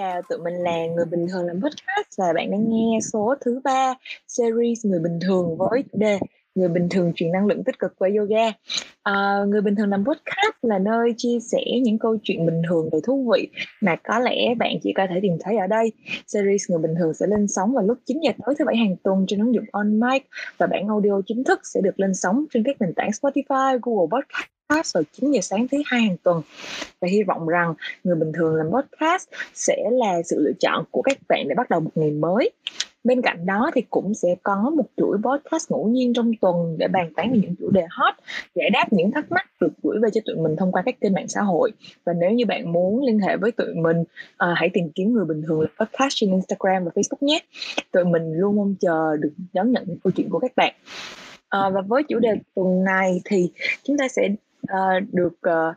chào, tụi mình là Người Bình Thường Làm Podcast và bạn đang nghe số thứ ba series Người Bình Thường với chủ đề Người Bình Thường truyền năng lượng tích cực qua yoga. À, Người Bình Thường Làm Podcast là nơi chia sẻ những câu chuyện bình thường đầy thú vị mà có lẽ bạn chỉ có thể tìm thấy ở đây. Series Người Bình Thường sẽ lên sóng vào lúc 9 giờ tối thứ bảy hàng tuần trên ứng dụng On Mic và bản audio chính thức sẽ được lên sóng trên các nền tảng Spotify, Google Podcast podcast vào 9 giờ sáng thứ hai hàng tuần. Và hy vọng rằng người bình thường làm podcast sẽ là sự lựa chọn của các bạn để bắt đầu một ngày mới. Bên cạnh đó thì cũng sẽ có một chuỗi podcast ngẫu nhiên trong tuần để bàn tán về những chủ đề hot giải đáp những thắc mắc được gửi về cho tụi mình thông qua các kênh mạng xã hội. Và nếu như bạn muốn liên hệ với tụi mình à, hãy tìm kiếm người bình thường là podcast trên Instagram và Facebook nhé. Tụi mình luôn mong chờ được đón nhận những câu chuyện của các bạn. À, và với chủ đề tuần này thì chúng ta sẽ uh, được uh,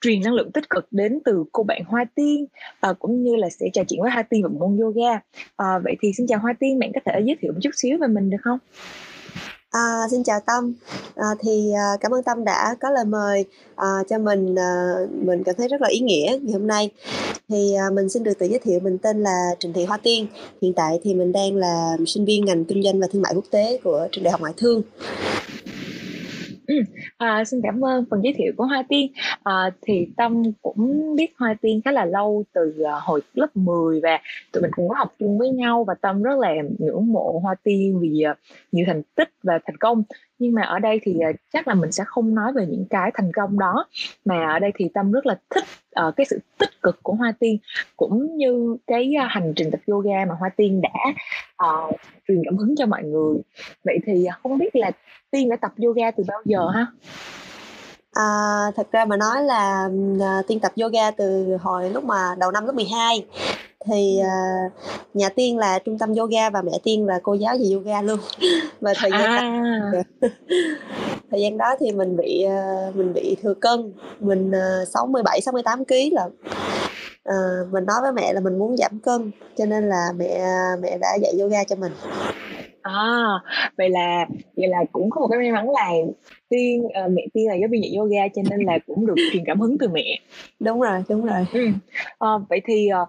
truyền năng lượng tích cực đến từ cô bạn Hoa Tiên uh, cũng như là sẽ trò chuyện với Hoa Tiên về môn yoga. Uh, vậy thì xin chào Hoa Tiên, bạn có thể giới thiệu một chút xíu về mình được không? À, xin chào Tâm. À, thì à, cảm ơn Tâm đã có lời mời à, cho mình. À, mình cảm thấy rất là ý nghĩa ngày hôm nay. Thì à, mình xin được tự giới thiệu mình tên là Trịnh Thị Hoa Tiên. Hiện tại thì mình đang là sinh viên ngành kinh doanh và thương mại quốc tế của trường Đại học Ngoại thương. Ừ, à, xin cảm ơn phần giới thiệu của Hoa Tiên. À, thì Tâm cũng biết Hoa Tiên khá là lâu từ uh, hồi lớp 10 và tụi mình cũng có học chung với nhau và Tâm rất là ngưỡng mộ Hoa Tiên vì uh, nhiều thành tích và thành công. Nhưng mà ở đây thì ờ, chắc là mình sẽ không nói về những cái thành công đó mà ở đây thì Tâm rất là thích uh, cái sự tích cực của Hoa Tiên cũng như cái uh, hành trình tập yoga mà Hoa Tiên đã uh, truyền cảm hứng cho mọi người. Vậy thì không biết là Tiên đã tập yoga từ bao giờ ha? À, thật ra mà nói là à, Tiên tập yoga từ hồi lúc mà đầu năm lớp 12 thì à, nhà Tiên là trung tâm yoga và mẹ Tiên là cô giáo về yoga luôn. Và thời gian à. đó, thời gian đó thì mình bị uh, mình bị thừa cân. Mình uh, 67 68 kg là uh, mình nói với mẹ là mình muốn giảm cân cho nên là mẹ mẹ đã dạy yoga cho mình À, vậy là vậy là cũng có một cái may mắn là tiên uh, mẹ tiên là giáo viên dạy yoga cho nên là cũng được truyền cảm hứng từ mẹ. Đúng rồi, đúng rồi. Ừ. Uh, vậy thì uh,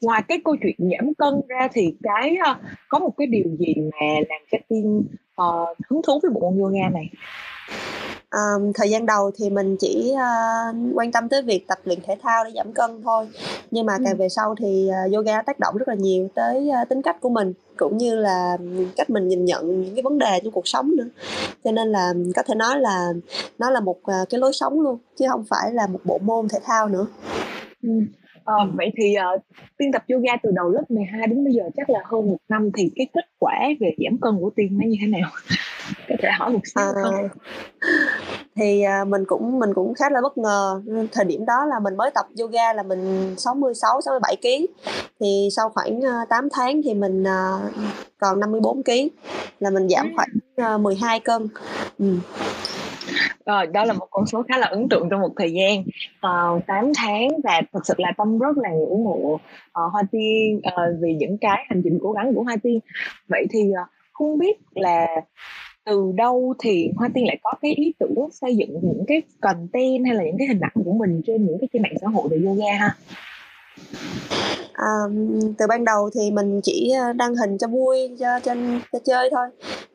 ngoài cái câu chuyện giảm cân ra thì cái uh, có một cái điều gì mà làm cho tiên uh, hứng thú với bộ môn yoga này? um, thời gian đầu thì mình chỉ uh, quan tâm tới việc tập luyện thể thao để giảm cân thôi nhưng mà càng ừ. về sau thì uh, yoga tác động rất là nhiều tới uh, tính cách của mình cũng như là cách mình nhìn nhận những cái vấn đề trong cuộc sống nữa cho nên là có thể nói là nó là một uh, cái lối sống luôn chứ không phải là một bộ môn thể thao nữa ừ. À, vậy thì uh, Tiên tập yoga từ đầu lớp 12 đến bây giờ chắc là hơn một năm thì cái kết quả về giảm cân của Tiên nó như thế nào? có thể hỏi một xíu à, không? Thì à, mình cũng mình cũng khá là bất ngờ. Thời điểm đó là mình mới tập yoga là mình 66 67 kg thì sau khoảng 8 tháng thì mình còn 54 kg là mình giảm khoảng 12 cân. Ừ. Rồi, đó là một con số khá là ấn tượng trong một thời gian. Uh, 8 tháng và thật sự là Tâm rất là ngưỡng mộ uh, Hoa Tiên uh, vì những cái hành trình cố gắng của Hoa Tiên. Vậy thì uh, không biết là từ đâu thì Hoa Tiên lại có cái ý tưởng xây dựng những cái content hay là những cái hình ảnh của mình trên những cái trên mạng xã hội về yoga ha? À, từ ban đầu thì mình chỉ ờ, đăng hình cho vui cho trên cho chơi thôi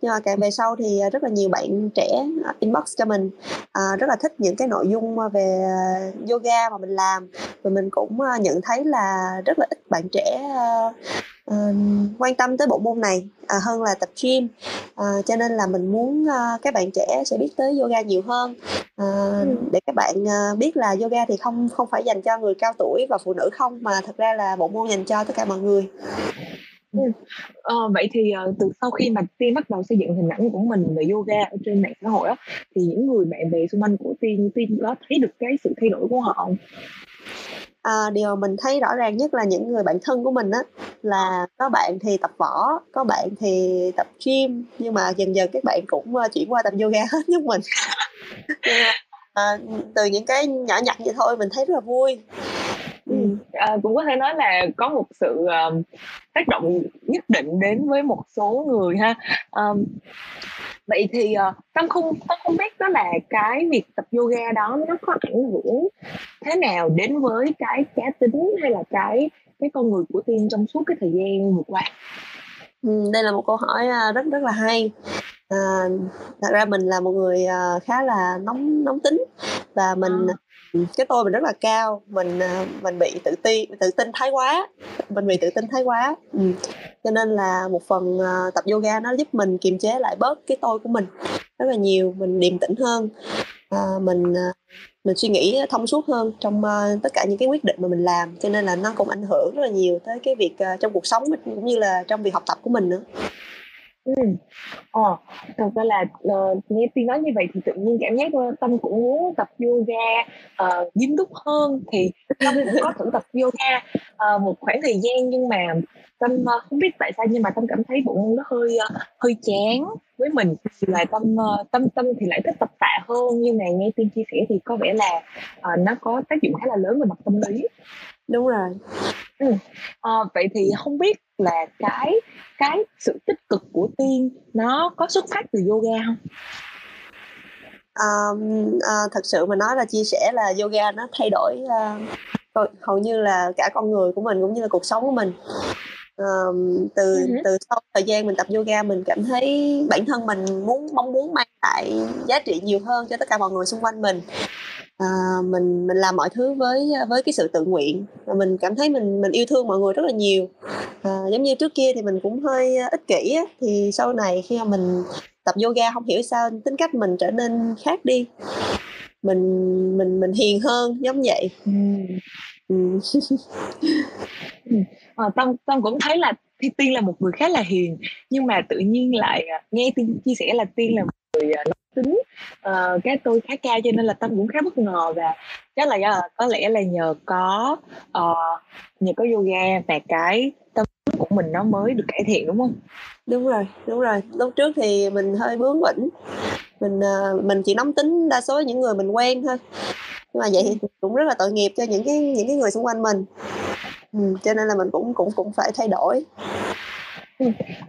nhưng mà càng về sau thì ờ, rất là nhiều bạn trẻ ờ, inbox cho mình à, rất là thích những cái nội dung về yoga mà mình làm và mình cũng nhận thấy là rất là ít bạn trẻ uh, quan tâm tới bộ môn này uh, hơn là tập gym uh, cho nên là mình muốn uh, các bạn trẻ sẽ biết tới yoga nhiều hơn uh, để các bạn uh, biết là yoga thì không không phải dành cho người cao tuổi và phụ nữ không mà thật ra là bộ môn dành cho tất cả mọi người Ừ. Ờ, vậy thì uh, từ sau khi mà Tiên bắt đầu xây dựng hình ảnh của mình về yoga ở trên mạng xã hội á thì những người bạn bè xung quanh của Tiên Tiên có thấy được cái sự thay đổi của họ không? À, điều mình thấy rõ ràng nhất là những người bạn thân của mình á là có bạn thì tập võ có bạn thì tập gym nhưng mà dần dần các bạn cũng ờ, chuyển qua tập yoga hết giúp mình. À, từ những cái nhỏ nhặt vậy thôi mình thấy rất là vui ừ. à, cũng có thể nói là có một sự uh, tác động nhất định đến với một số người ha. Um, vậy thì uh, tâm không tâm không biết đó là cái việc tập yoga đó nó có ảnh hưởng thế nào đến với cái cá tính hay là cái cái con người của tiên trong suốt cái thời gian vừa qua? Ừ, đây là một câu hỏi rất rất là hay. À, thật ra mình là một người khá là nóng nóng tính và mình à cái tôi mình rất là cao mình ờ, mình bị tự ti tự tin thái quá mình bị tự tin thái quá. Ừ. cho nên là một phần ờ, tập yoga nó giúp mình kiềm chế lại bớt cái tôi của mình rất là nhiều mình điềm tĩnh hơn. À, mình mình suy nghĩ thông suốt hơn trong uh, tất cả những cái quyết định mà mình làm cho nên là nó cũng ảnh hưởng rất là nhiều tới cái việc uh, trong cuộc sống cũng như là trong việc học tập của mình nữa. Ừm. Ờ, thật ra là, ờ, nghe Tiên nói như vậy thì tự nhiên cảm giác, ơ, Tâm cũng muốn tập yoga, ờ, nghiêm túc hơn thì Tâm cũng có thử tập yoga, ờ, một khoảng thời gian nhưng mà Tâm, ơ, không biết tại sao nhưng mà Tâm cảm thấy bụng nó hơi, ơ, hơi chán với mình, là Tâm, ơ, Tâm Tâm thì lại thích tập tạ hơn nhưng mà nghe Tiên chia sẻ thì có vẻ là, ờ, nó có tác dụng khá là lớn về mặt tâm lý. Đúng rồi. Ừm, ờ, vậy thì không biết là cái cái sự tích cực của Tiên nó có xuất phát từ yoga hông? Ờm, ờ, thật sự mà nói là chia sẻ là yoga nó thay đổi, ơ, hầu như là cả con người của mình cũng như là cuộc sống của mình. Ờm, từ hứm. từ sau thời gian mình tập yoga mình cảm thấy bản thân mình muốn mong muốn mang lại giá trị nhiều hơn cho tất cả mọi người xung quanh mình. Ờ, mình mình làm mọi thứ với, với cái sự tự nguyện và mình cảm thấy mình mình yêu thương mọi người rất là nhiều. Ờ, giống như trước kia thì mình cũng hơi ích kỷ á, thì sau này khi mà mình tập yoga hông hiểu sao tính cách mình trở nên khác đi. Mình mình mình hiền hơn, giống vậy. Ừm. Ừm, ờ, Tâm Tâm cũng thấy là Thi Tiên là một người khá là hiền, nhưng mà tự nhiên lại, à, nghe Tiên chia sẻ là Tiên là một người, à, nóng tính, ờ, cái tôi khá cao cho nên là Tâm cũng khá bất ngờ và chắc là là có lẽ là nhờ có, ờ, nhờ có yoga và cái tâm của mình nó mới được cải thiện, đúng hông? Đúng rồi, đúng rồi. Lúc trước thì mình hơi bướng bỉnh, mình, ờ, mình chỉ nóng tính đa số những người mình quen thôi. Nhưng mà vậy thì cũng rất là tội nghiệp cho những cái những cái người xung quanh mình. Ừm, cho nên là mình cũng cũng cũng phải thay đổi.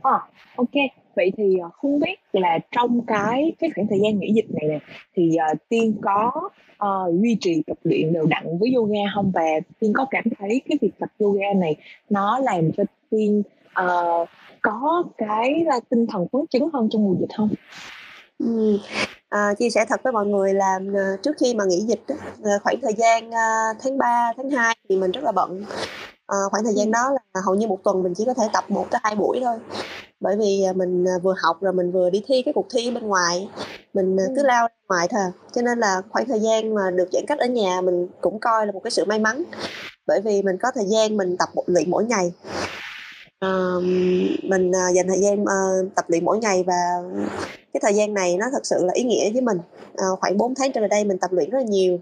Ờ, ô kê. Vậy thì, ờ, không biết là trong cái cái khoảng thời gian nghỉ dịch này nè, thì, uh, Tiên có, uh, duy trì tập luyện đều đặn với yoga không Và Tiên có cảm thấy cái việc tập yoga này nó làm cho Tiên, uh, có cái, là tinh thần phấn chấn hơn trong mùa dịch không Ừ. à, chia sẻ thật với mọi người là, trước khi mà nghỉ dịch khoảng thời gian, tháng 3, tháng 2 thì mình rất là bận. Ờ, khoảng thời gian đó là hầu như 1 tuần mình chỉ có thể tập 1 tới 2 buổi thôi. Bởi vì, à, mình, à, vừa học rồi mình vừa đi thi cái cuộc thi bên ngoài, mình, à, cứ lao ngoài thôi à. Cho nên là khoảng thời gian mà được giãn cách ở nhà mình cũng coi là một cái sự may mắn, bởi vì mình có thời gian mình tập một luyện mỗi ngày. Ờm, mình, à, dành thời gian, ờ, tập luyện mỗi ngày và cái thời gian này nó thật sự là ý nghĩa với mình. Ờ, khoảng 4 tháng trở lại đây mình tập luyện rất là nhiều,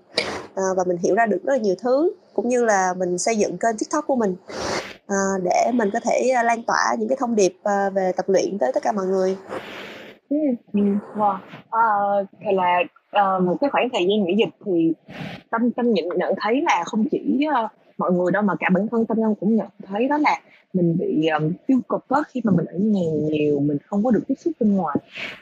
Ờ, và mình hiểu ra được rất là nhiều thứ, cũng như là mình xây dựng kênh TikTok của mình, ờ, để mình có thể, ờ, lan tỏa những cái thông điệp, về tập luyện tới tất cả mọi người. Ừ, ừ. wow. Ờ, là, ờ, một cái khoảng thời gian nghỉ dịch thì Tâm Tâm nhận nhận thấy là không chỉ, uh, mọi người đâu mà cả bản thân Tâm nhân cũng nhận thấy đó là mình bị, ờm, tiêu cực á, khi mà mình ở nhà nhiều, mình không có được tiếp xúc bên ngoài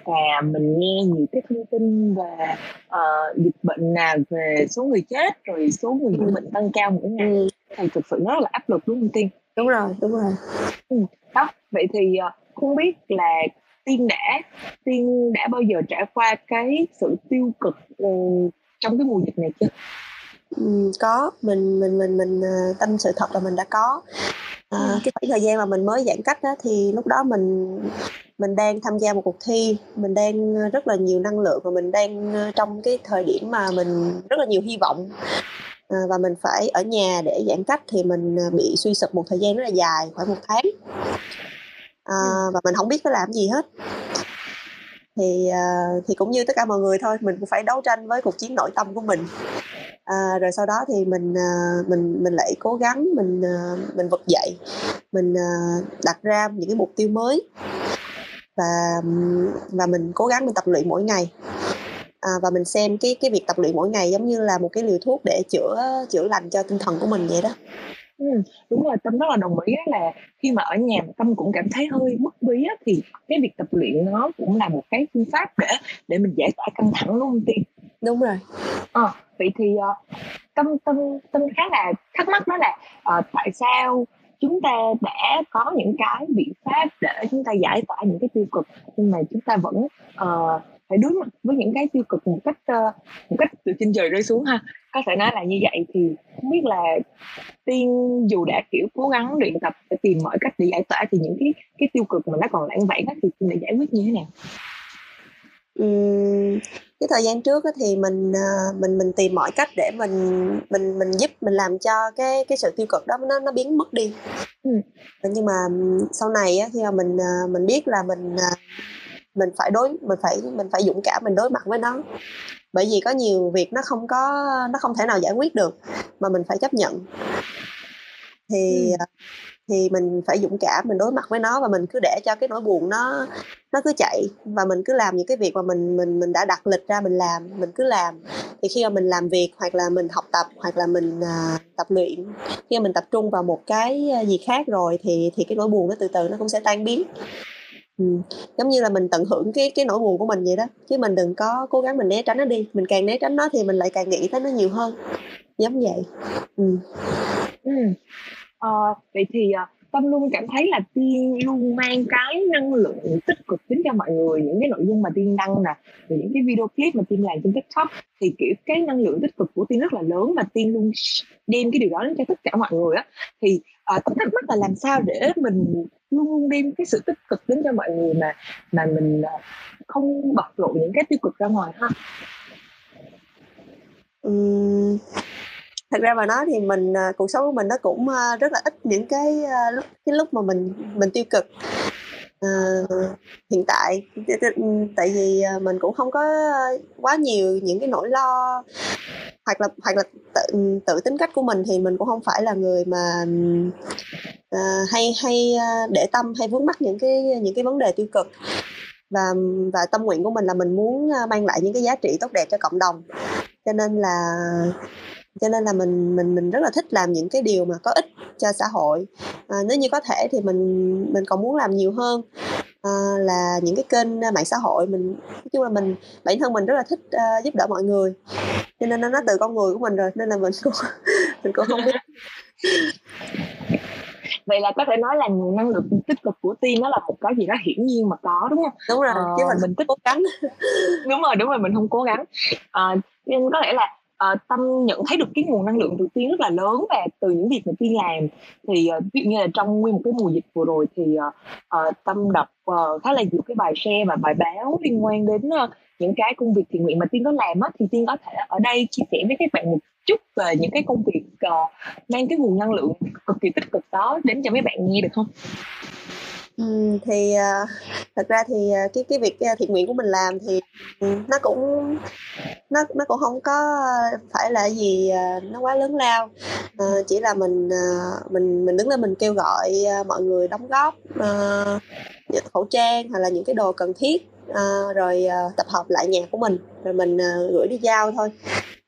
và mình nghe nhiều cái thông tin về, ờ, dịch bệnh nè, về số người chết, rồi số người nhiễm Ừm. bệnh tăng cao mỗi ngày Ừm. thì thực sự nó rất là áp lực, đúng hông Tiên? Đúng rồi, đúng rồi. Ừm, đó, vậy thì, ờ, không biết là Tiên đã Tiên đã bao giờ trải qua cái sự tiêu cực, ờ, trong cái mùa dịch này chưa? Có, mình mình mình mình, ờ, tâm sự thật là mình đã có. Ừm. cái khoảng thời gian mà mình mới giãn cách á, thì lúc đó mình mình đang tham gia một cuộc thi, mình đang, ơ, rất là nhiều năng lượng và mình đang, ơ, trong cái thời điểm mà mình rất là nhiều hy vọng. Ờ, và mình phải ở nhà để giãn cách thì mình, bị suy sụp một thời gian rất là dài, khoảng 1 tháng. Ừm. và mình hổng biết phải làm gì hết. Thì, thì cũng như tất cả mọi người thôi, mình cũng phải đấu tranh với cuộc chiến nội tâm của mình. À, rồi sau đó thì mình, à, mình mình lại cố gắng mình, à, mình vực dậy, mình, à, đặt ra những cái mục tiêu mới. Và, và mình cố gắng mình tập luyện mỗi ngày. À, và mình xem cái cái việc tập luyện mỗi ngày giống như là một cái liều thuốc để chữa chữa lành cho tinh thần của mình vậy đó. Ừ, đúng rồi, Tâm rất là đồng ý là khi mà ở nhà Tâm cũng cảm thấy hơi mất bí á, thì cái việc tập luyện nó cũng là một cái phương pháp để để mình giải tỏa căng thẳng, luôn Tiên? Đúng rồi. Ờ, vậy thì, ờ, Tâm Tâm Tâm khá là thắc mắc đó là, ờ, tại sao chúng ta đã có những cái biện pháp để chúng ta giải tỏa những cái tiêu cực, nhưng mà chúng ta vẫn, ờ, phải đối mặt với những cái tiêu cực một cách, ơ, một cách từ trên trời rơi xuống ha? Có thể nói là như vậy thì không biết là Tiên dù đã, kiểu, cố gắng luyện tập để tìm mọi cách để giải tỏa thì những cái cái tiêu cực mà nó còn lảng vảng á thì Tiên đã giải quyết như thế nào? Cái thời gian trước thì mình, ờ, mình mình tìm mọi cách để mình mình mình giúp mình làm cho cái cái sự tiêu cực đó nó nó biến mất đi. Ờ, nhưng mà, sau này khi mà mình, ờ, mình biết là mình, mình phải đối mình phải mình phải dũng cảm mình đối mặt với nó. Bởi vì có nhiều việc nó không có nó không thể nào giải quyết được, mà mình phải chấp nhận. Thì, Ừm thì mình phải dũng cảm mình đối mặt với nó và mình cứ để cho cái nỗi buồn nó nó cứ chạy và mình cứ làm những cái việc mà mình mình mình đã đặt lịch ra mình làm, mình cứ làm. Thì khi mà mình làm việc hoặc là mình học tập hoặc là mình, à, tập luyện, khi mà mình tập trung vào một cái, à, gì khác rồi thì thì cái nỗi buồn nó từ từ nó cũng sẽ tan biến. Ừ. giống như là mình tận hưởng cái cái nỗi buồn của mình vậy đó, chứ mình đừng có cố gắng mình né tránh nó đi, mình càng né tránh nó thì mình lại càng nghĩ tới nó nhiều hơn, giống vậy. ừ. Ừm. Ờ, vậy thì, à, Tâm luôn cảm thấy là Tiên luôn mang cái năng lượng tích cực đến cho mọi người, những cái nội dung mà Tiên đăng nè, rồi những cái video clip mà Tiên làm trên TikTok thì, kiểu, cái năng lượng tích cực của Tiên rất là lớn và Tiên luôn đem cái điều đó đến cho tất cả mọi người á. Thì, à, Tâm thắc mắc là làm sao để mình luôn luôn đem cái sự tích cực đến cho mọi người mà mà mình, ờ, không bộc lộ những cái tiêu cực ra ngoài ha? Thật ra mà nói thì mình, à, cuộc sống của mình nó cũng, à, rất là ít những cái, à, lúc cái lúc mà mình mình tiêu cực. à, hiện tại ừ, tại vì, mình cũng không có, quá nhiều những cái nỗi lo, hoặc là hoặc là tự ừ, tự tính cách của mình thì mình cũng không phải là người mà, à, hay hay, để tâm hay vướng mắc những cái những cái vấn đề tiêu cực. Và và tâm nguyện của mình là mình muốn, mang lại những cái giá trị tốt đẹp cho cộng đồng. Cho nên là cho nên là mình mình mình rất là thích làm những cái điều mà có ích cho xã hội. Ờ, nếu như có thể thì mình mình còn muốn làm nhiều hơn, ờ, là những cái kênh, a, mạng xã hội. Mình nói chung là mình bản thân mình rất là thích, a, giúp đỡ mọi người, cho nên nó từ con người của mình rồi, nên là mình cũng mình cũng hông biết Vậy là có thể nói là nguồn năng lượng tích cực của Tiên nó là một cái gì đó hiển nhiên mà có, đúng hông? Đúng rồi, Ờ, chứ mình mình tích cố gắng. Đúng rồi, đúng rồi, mình hông cố gắng. Ờ, nên có thể là, uh, Tâm nhận thấy được cái nguồn năng lượng từ Tiên rất là lớn và từ những việc mà Tiên làm. Thì, uh, ví dụ như là trong nguyên một cái mùa dịch vừa rồi thì, uh, Tâm đọc, uh, khá là nhiều cái bài share và bài báo liên quan đến, uh, những cái công việc thiện nguyện mà Tiên có làm á, thì Tiên có thể ở đây chia sẻ với các bạn một chút về những cái công việc, uh, mang cái nguồn năng lượng cực kỳ tích cực đó đến cho mấy bạn nghe được không Ừm, thì, ờ, thật ra thì, ờ, cái cái việc, a, thiện nguyện của mình làm thì, ừm, nó cũng nó nó cũng hông có, phải là cái gì, ờ, nó quá lớn lao. Ờ, chỉ là mình, ờ, mình mình đứng lên mình kêu gọi, a, mọi người đóng góp, ờ, khẩu trang hoặc là những cái đồ cần thiết, ờ, rồi, ờ, tập hợp lại nhà của mình, rồi mình, ờ, gửi đi giao thôi.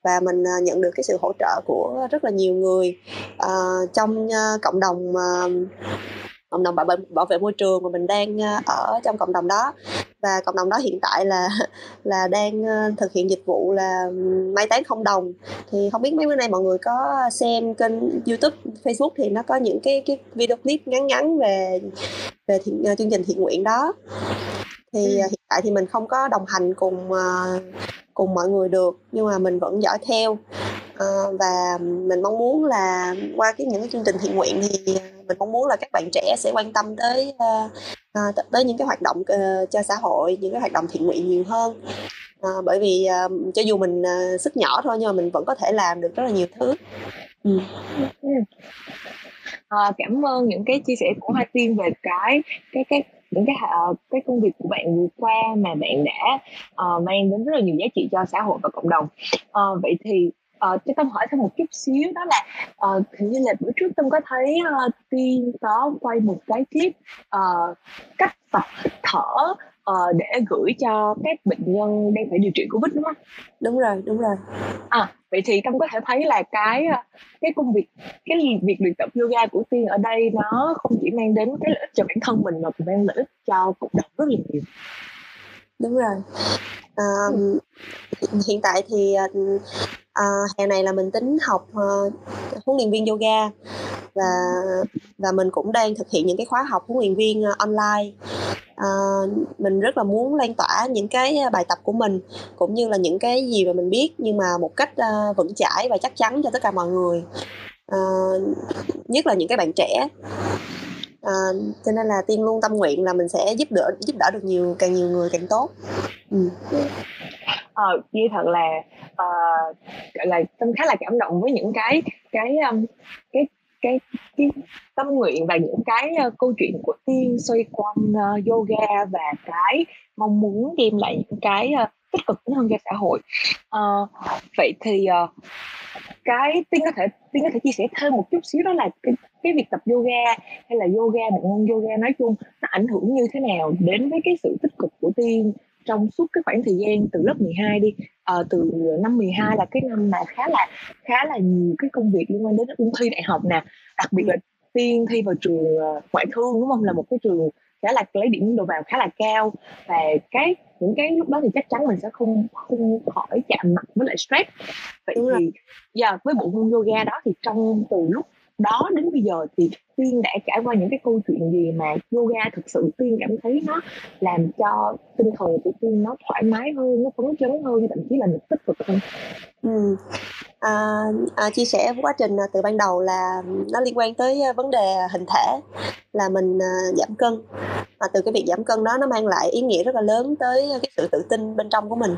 Và mình, ờ, nhận được cái sự hỗ trợ của rất là nhiều người, ờ, trong, ơ, cộng đồng, ờ, cộng đồng bảo vệ bảo vệ môi trường mà mình đang, a, ở trong cộng đồng đó. Và cộng đồng đó hiện tại là là đang, ơ, thực hiện dịch vụ là, mai táng không đồng. Thì hông biết mấy bữa nay mọi người có xem kênh YouTube, Facebook thì nó có những cái cái video clip ngắn ngắn về về thiện ờ, chương trình thiện nguyện đó. Thì, Ừm. hiện tại thì mình không có đồng hành cùng, ờ, cùng mọi người được, nhưng mà mình vẫn dõi theo. Ờ, và mình mong muốn là qua cái những cái chương trình thiện nguyện thì, ờ, mình mong muốn là các bạn trẻ sẽ quan tâm tới, ờ, ơ, tới những cái hoạt động, uh, cho xã hội, những cái hoạt động thiện nguyện nhiều hơn. Ờ, bởi vì, ờ, cho dù mình, ờ, sức nhỏ thôi nhưng mà mình vẫn có thể làm được rất là nhiều thứ. Ừm. à, cảm ơn những cái chia sẻ của hai Tiên về cái cái cái những cái cái công việc của bạn vừa qua mà bạn đã, uh, mang đến rất là nhiều giá trị cho xã hội và cộng đồng. uh, vậy thì, ờ, cho Tâm hỏi thêm một chút xíu đó là, ờ, hình như là bữa trước Tâm có thấy, ơ, Tiên có quay một cái clip, ờ, cách tập hít thở, uh, để gửi cho các bệnh nhân đang phải điều trị covid đúng không? Đúng rồi đúng rồi. À vậy thì tâm có thể thấy là cái cái công việc cái việc luyện tập yoga của tiên ở đây nó không chỉ mang đến cái lợi ích cho bản thân mình mà còn mang lợi ích cho cộng đồng rất là nhiều đúng rồi. À, hiện tại thì à, hè này là mình tính học uh, huấn luyện viên yoga và và mình cũng đang thực hiện những cái khóa học huấn luyện viên uh, online. À, mình rất là muốn lan tỏa những cái bài tập của mình cũng như là những cái gì mà mình biết nhưng mà một cách uh, vững chãi và chắc chắn cho tất cả mọi người. À, nhất là những cái bạn trẻ à, cho nên là tiên luôn tâm nguyện là mình sẽ giúp đỡ giúp đỡ được nhiều càng nhiều người càng tốt ừ. ờ như thật là uh, gọi là tâm khá là cảm động với những cái cái um, cái cái cái tâm nguyện và những cái uh, câu chuyện của tiên xoay quanh uh, yoga và cái mong muốn đem lại những cái uh, tích cực hơn cho xã hội. À, vậy thì uh, cái tiên có thể tiên có thể chia sẻ thêm một chút xíu đó là cái, cái việc tập yoga hay là yoga bộ môn yoga nói chung nó ảnh hưởng như thế nào đến với cái sự tích cực của tiên trong suốt cái khoảng thời gian từ lớp 12 đi? À, từ năm 12 là cái năm mà khá là khá là nhiều cái công việc liên quan đến ôn thi đại học nè. Đặc biệt là tiên thi vào trường ngoại thương đúng không? Là một cái trường khá là lấy điểm đầu vào khá là cao. Và cái những cái lúc đó thì chắc chắn mình sẽ không không khỏi chạm mặt với lại stress vậy Đúng thì giờ với bộ môn yoga đó thì trong từ lúc đó đến bây giờ thì Tiên đã trải qua những cái câu chuyện gì mà yoga thực sự Tiên cảm thấy nó làm cho tinh thần của Tiên nó thoải mái hơn, nó phấn chấn hơn, thậm chí là nó tích cực hơn. Ừ. À, à, chia sẻ quá trình à, từ ban đầu là nó liên quan tới à, vấn đề hình thể là mình à, giảm cân. Và từ cái việc giảm cân đó nó mang lại ý nghĩa rất là lớn tới cái sự tự tin bên trong của mình.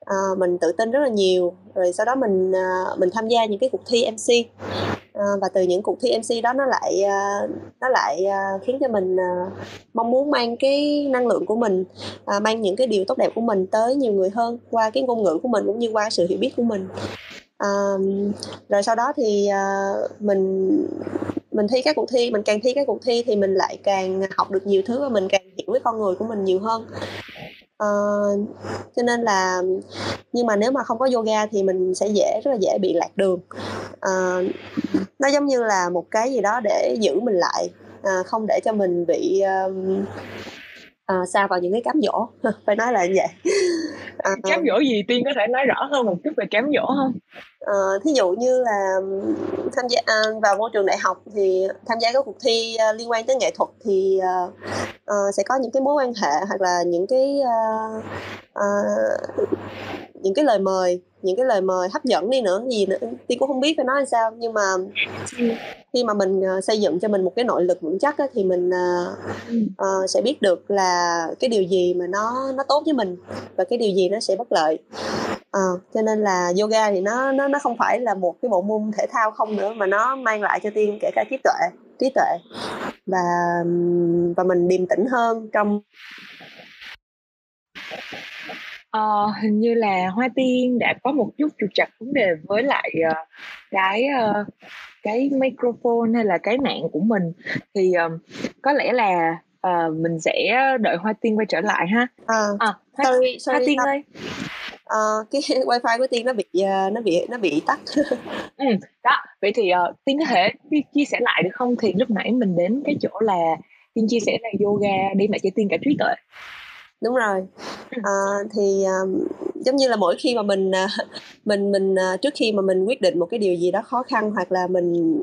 À, mình tự tin rất là nhiều rồi sau đó mình à, mình tham gia những cái cuộc thi MC à, và từ những cuộc thi MC đó nó lại à, nó lại à, khiến cho mình à, mong muốn mang cái năng lượng của mình à, mang những cái điều tốt đẹp của mình tới nhiều người hơn qua cái ngôn ngữ của mình cũng như qua sự hiểu biết của mình à, rồi sau đó thì à, mình mình thi các cuộc thi mình càng thi các cuộc thi thì mình lại càng học được nhiều thứ và mình càng hiểu với con người của mình nhiều hơn. Uh, cho nên là nhưng mà nếu mà không có yoga thì mình sẽ dễ rất là dễ bị lạc đường. Uh, nó giống như là một cái gì đó để giữ mình lại uh, không để cho mình bị um, uh, xa vào những cái cám dỗ. Phải nói là như vậy à, cám dỗ gì tiên có thể nói rõ hơn một chút về cám dỗ không? À, thí dụ như là tham gia à, vào môi trường đại học thì tham gia các cuộc thi uh, liên quan tới nghệ thuật thì uh, uh, sẽ có những cái mối quan hệ hoặc là những cái uh, uh, những cái lời mời những cái lời mời hấp dẫn đi nữa gì nữa tiên cũng không biết phải nói làm sao. Nhưng mà khi mà mình uh, xây dựng cho mình một cái nội lực vững chắc á, thì mình uh, uh, sẽ biết được là cái điều gì mà nó nó tốt với mình và cái điều gì nó sẽ bất lợi. Uh, cho nên là yoga thì nó nó nó không phải là một cái bộ môn thể thao không nữa mà nó mang lại cho tiên kể cả trí tuệ trí tuệ và và mình điềm tĩnh hơn trong Ờ, hình như là Hoa Tiên đã có một chút trục trặc vấn đề với lại uh, cái uh, cái microphone hay là cái mạng của mình thì um, có lẽ là uh, mình sẽ đợi Hoa Tiên quay trở lại ha. À, à Hoa, sorry, sorry, Hoa Tiên ơi. Uh, cái wifi của Tiên nó bị uh, nó bị nó bị tắt. ừ, đó. Vậy thì uh, Tiên có thể chia sẻ lại được không? Thì lúc nãy mình đến cái chỗ là Tiên chia sẻ là yoga đi lại cho Tiên cả trí tuệ đúng rồi. À, thì à, giống như là mỗi khi mà mình à, mình mình trước khi mà mình quyết định một cái điều gì đó khó khăn hoặc là mình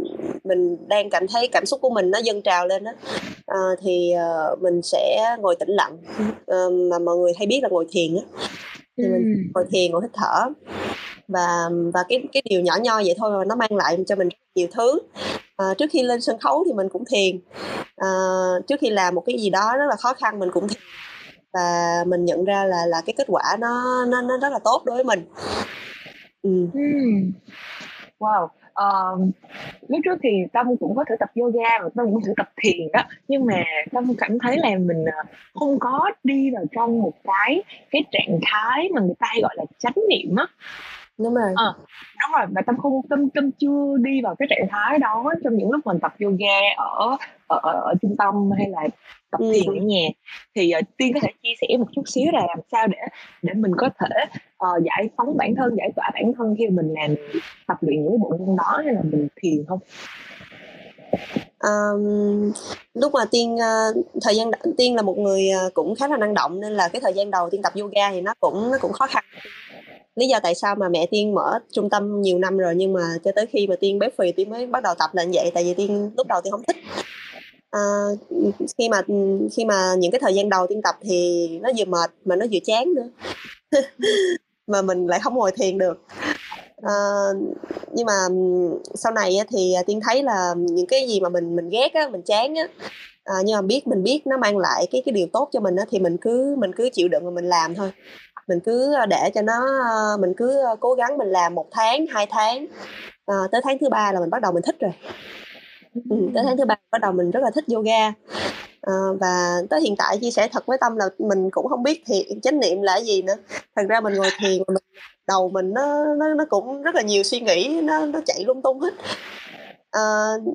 mình đang cảm thấy cảm xúc của mình nó dâng trào lên đó à, thì à, mình sẽ ngồi tĩnh lặng. À, mà mọi người hay biết là ngồi thiền á thì mình ngồi thiền ngồi hít thở. Và và cái cái điều nhỏ nho vậy thôi mà nó mang lại cho mình nhiều thứ. À, trước khi lên sân khấu thì mình cũng thiền. À, trước khi làm một cái gì đó rất là khó khăn mình cũng thiền và mình nhận ra là là cái kết quả nó nó nó rất là tốt đối với mình. Ừ. wow. Uh, lúc trước thì tâm cũng có thử tập yoga và tâm cũng thử tập thiền đó nhưng mà tâm cảm thấy là mình ờ, không có đi vào trong một cái cái trạng thái mà người ta gọi là chánh niệm á đúng rồi ờ. Đúng rồi và tâm không tâm tâm chưa đi vào cái trạng thái đó trong những lúc mình tập yoga ở ở, ở, ở trung tâm hay là tập Ừ. thiền ở nhà thì uh, tiên có thể chia sẻ một chút xíu là làm sao để để mình có thể ờ, giải phóng bản thân giải tỏa bản thân khi mình làm tập luyện những bộ môn đó hay là mình thiền không? Ờm, lúc mà tiên ờ, thời gian tiên là một người ờ, cũng khá là năng động nên là cái thời gian đầu tiên tập yoga thì nó cũng nó cũng khó khăn lý do tại sao mà mẹ tiên mở trung tâm nhiều năm rồi nhưng mà cho tới khi mà tiên béo phì tiên mới bắt đầu tập là như vậy tại vì tiên lúc đầu tiên không thích. À, khi mà khi mà những cái thời gian đầu tiên tập thì nó vừa mệt mà nó vừa chán nữa. Mà mình lại không ngồi thiền được. À, nhưng mà sau này thì tiên thấy là những cái gì mà mình mình ghét á mình chán á à, nhưng mà biết mình biết nó mang lại cái cái điều tốt cho mình đó, thì mình cứ mình cứ chịu đựng và mình làm thôi. Mình cứ ờ, để cho nó ờ, mình cứ cố gắng mình làm một tháng hai tháng à, tới tháng thứ ba là mình bắt đầu mình thích rồi. Ừ, tới tháng thứ ba bắt đầu mình rất là thích yoga. À, và tới hiện tại chia sẻ thật với tâm là mình cũng không biết thiền chánh niệm là gì nữa. Thật ra mình ngồi thiền mình, đầu mình nó nó nó cũng rất là nhiều suy nghĩ nó nó chạy lung tung hết à,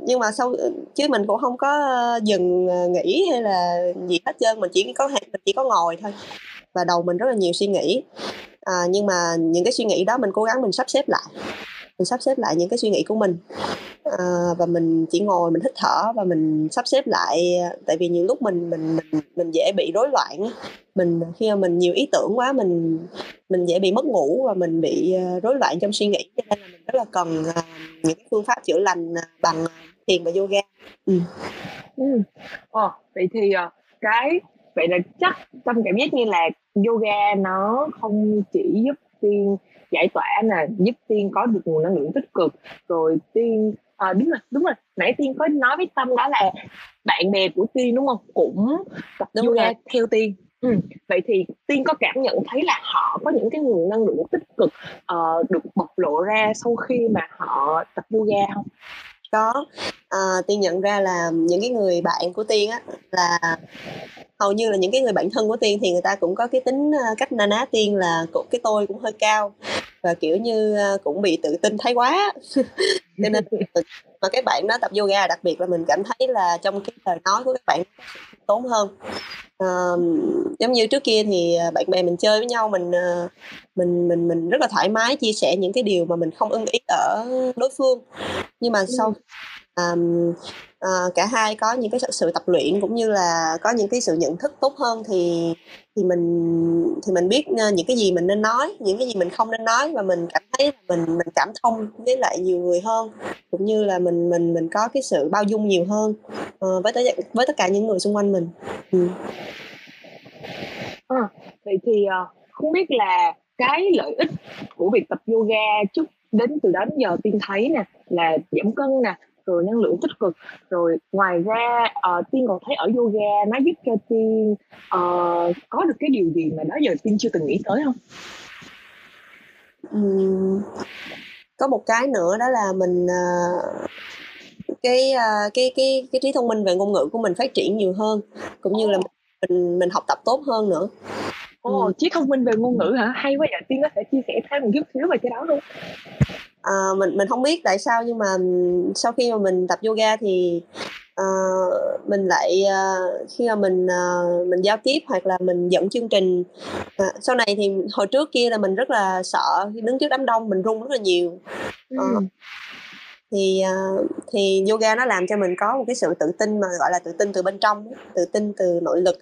nhưng mà sau chứ mình cũng không có ờ, dừng ờ, nghỉ hay là gì hết trơn mình chỉ có mình chỉ có ngồi thôi. Và đầu mình rất là nhiều suy nghĩ. À, nhưng mà những cái suy nghĩ đó mình cố gắng mình sắp xếp lại mình sắp xếp lại những cái suy nghĩ của mình à, và mình chỉ ngồi mình hít thở và mình sắp xếp lại tại vì nhiều lúc mình mình mình mình dễ bị rối loạn mình khi mà mình nhiều ý tưởng quá mình mình dễ bị mất ngủ và mình bị ờ, rối loạn trong suy nghĩ cho nên là mình rất là cần ờ, những phương pháp chữa lành ờ, bằng thiền và yoga ừ. Ừ. Ờ, vậy thì cái vậy là chắc tâm cảm giác như là yoga nó không chỉ giúp tiên giải tỏa nè giúp tiên có được nguồn năng lượng tích cực. Rồi tiên à, đúng rồi đúng rồi. Nãy tiên có nói với tâm đó là bạn bè của tiên đúng không? Cũng tập đúng yoga rồi. theo tiên. Ừ. vậy thì tiên có cảm nhận thấy là họ có những cái nguồn năng lượng tích cực uh, được bộc lộ ra sau khi mà họ tập yoga không? Có. À, tiên nhận ra là những cái người bạn của tiên á là hầu như là những cái người bạn thân của tiên thì người ta cũng có cái tính ờ, cách na ná tiên là cái tôi cũng hơi cao và kiểu như ờ, cũng bị tự tin thái quá. Cho nên mà các bạn đó tập yoga đặc biệt là mình cảm thấy là trong cái lời nói của các bạn tốn hơn. À, giống như trước kia thì ờ, bạn bè mình chơi với nhau mình mình mình mình rất là thoải mái chia sẻ những cái điều mà mình không ưng ý ở đối phương. Nhưng mà sau um, uh, cả hai có những cái sự tập luyện cũng như là có những cái sự nhận thức tốt hơn thì thì mình thì mình biết ờ, những cái gì mình nên nói những cái gì mình không nên nói và mình cảm thấy mình mình cảm thông với lại nhiều người hơn cũng như là mình mình mình có cái sự bao dung nhiều hơn uh, với tất với tất cả những người xung quanh mình ừ. à, vậy thì uh, không biết là cái lợi ích của việc tập yoga chút đến từ đó đến giờ tiên thấy nè là giảm cân nè rồi năng lượng tích cực. Rồi ngoài ra uh, tiên còn thấy ở yoga nó giúp cho tiên uh, có được cái điều gì mà đó giờ tiên chưa từng nghĩ tới không? Uhm, có một cái nữa đó là mình uh, cái cái cái cái trí thông minh về ngôn ngữ của mình phát triển nhiều hơn cũng như là mình mình học tập tốt hơn nữa. Ồ, oh, trí thông minh về ngôn ngữ hả? Hay quá vậy, Tiên có thể chia sẻ thêm một chút xíu về cái đó luôn. À, mình mình không biết tại sao nhưng mà sau khi mà mình tập yoga thì uh, mình lại uh, khi mà mình uh, mình giao tiếp hoặc là mình dẫn chương trình uh, sau này thì hồi trước kia là mình rất là sợ khi đứng trước đám đông mình run rất là nhiều. Uh, ừ. thì uh, thì yoga nó làm cho mình có một cái sự tự tin mà gọi là tự tin từ bên trong tự tin từ nội lực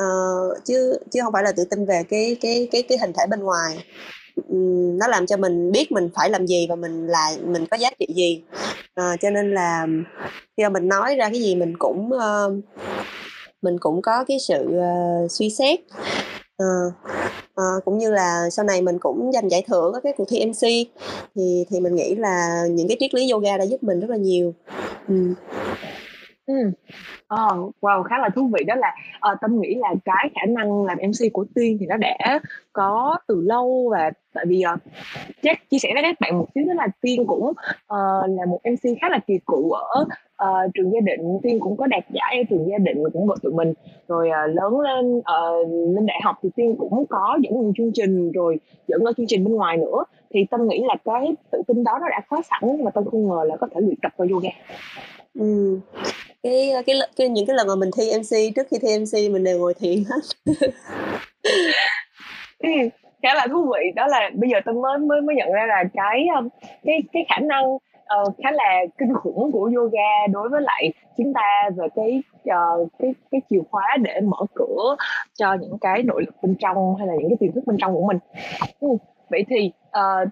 uh, chứ chứ không phải là tự tin về cái cái cái cái hình thể bên ngoài nó làm cho mình biết mình phải làm gì và mình là mình có giá trị gì à, cho nên là khi mà mình nói ra cái gì mình cũng uh, mình cũng có cái sự uh, suy xét uh, uh, cũng như là sau này mình cũng giành giải thưởng ở cái cuộc thi MC thì thì mình nghĩ là những cái triết lý yoga đã giúp mình rất là nhiều. Ừ. Ừm. Ờ, wow, khá là thú vị đó là, ờ, Tâm nghĩ là cái khả năng làm MC của Tiên thì nó đã có từ lâu và tại vì, ờ, chắc chia sẻ với các bạn một xíu đó là Tiên cũng, ờ, là một MC khá là kỳ cựu ở, ờ, trường Gia Định, Tiên cũng có đạt giải ở trường Gia Định cũng của tụi mình. Rồi, ờ, lớn lên, ờ, lên đại học thì Tiên cũng có dẫn nhiều chương trình, rồi dẫn ở chương trình bên ngoài nữa. Thì Tâm nghĩ là cái tự tin đó nó đã có sẵn nhưng mà Tâm không ngờ là có thể luyện tập qua yoga. Ừm. Cái, ờ, cái cái những cái lần mà mình thi MC, trước khi thi MC mình đều ngồi thiền hết. Ừ, khá là thú vị, đó là bây giờ tôi mới mới mới nhận ra là cái, cái cái khả năng, uh, khá là kinh khủng của yoga đối với lại chúng ta về cái, uh, cái cái chìa khóa để mở cửa cho những cái nội lực bên trong hay là những cái tiềm thức bên trong của mình. Ừ. Vậy thì, uh,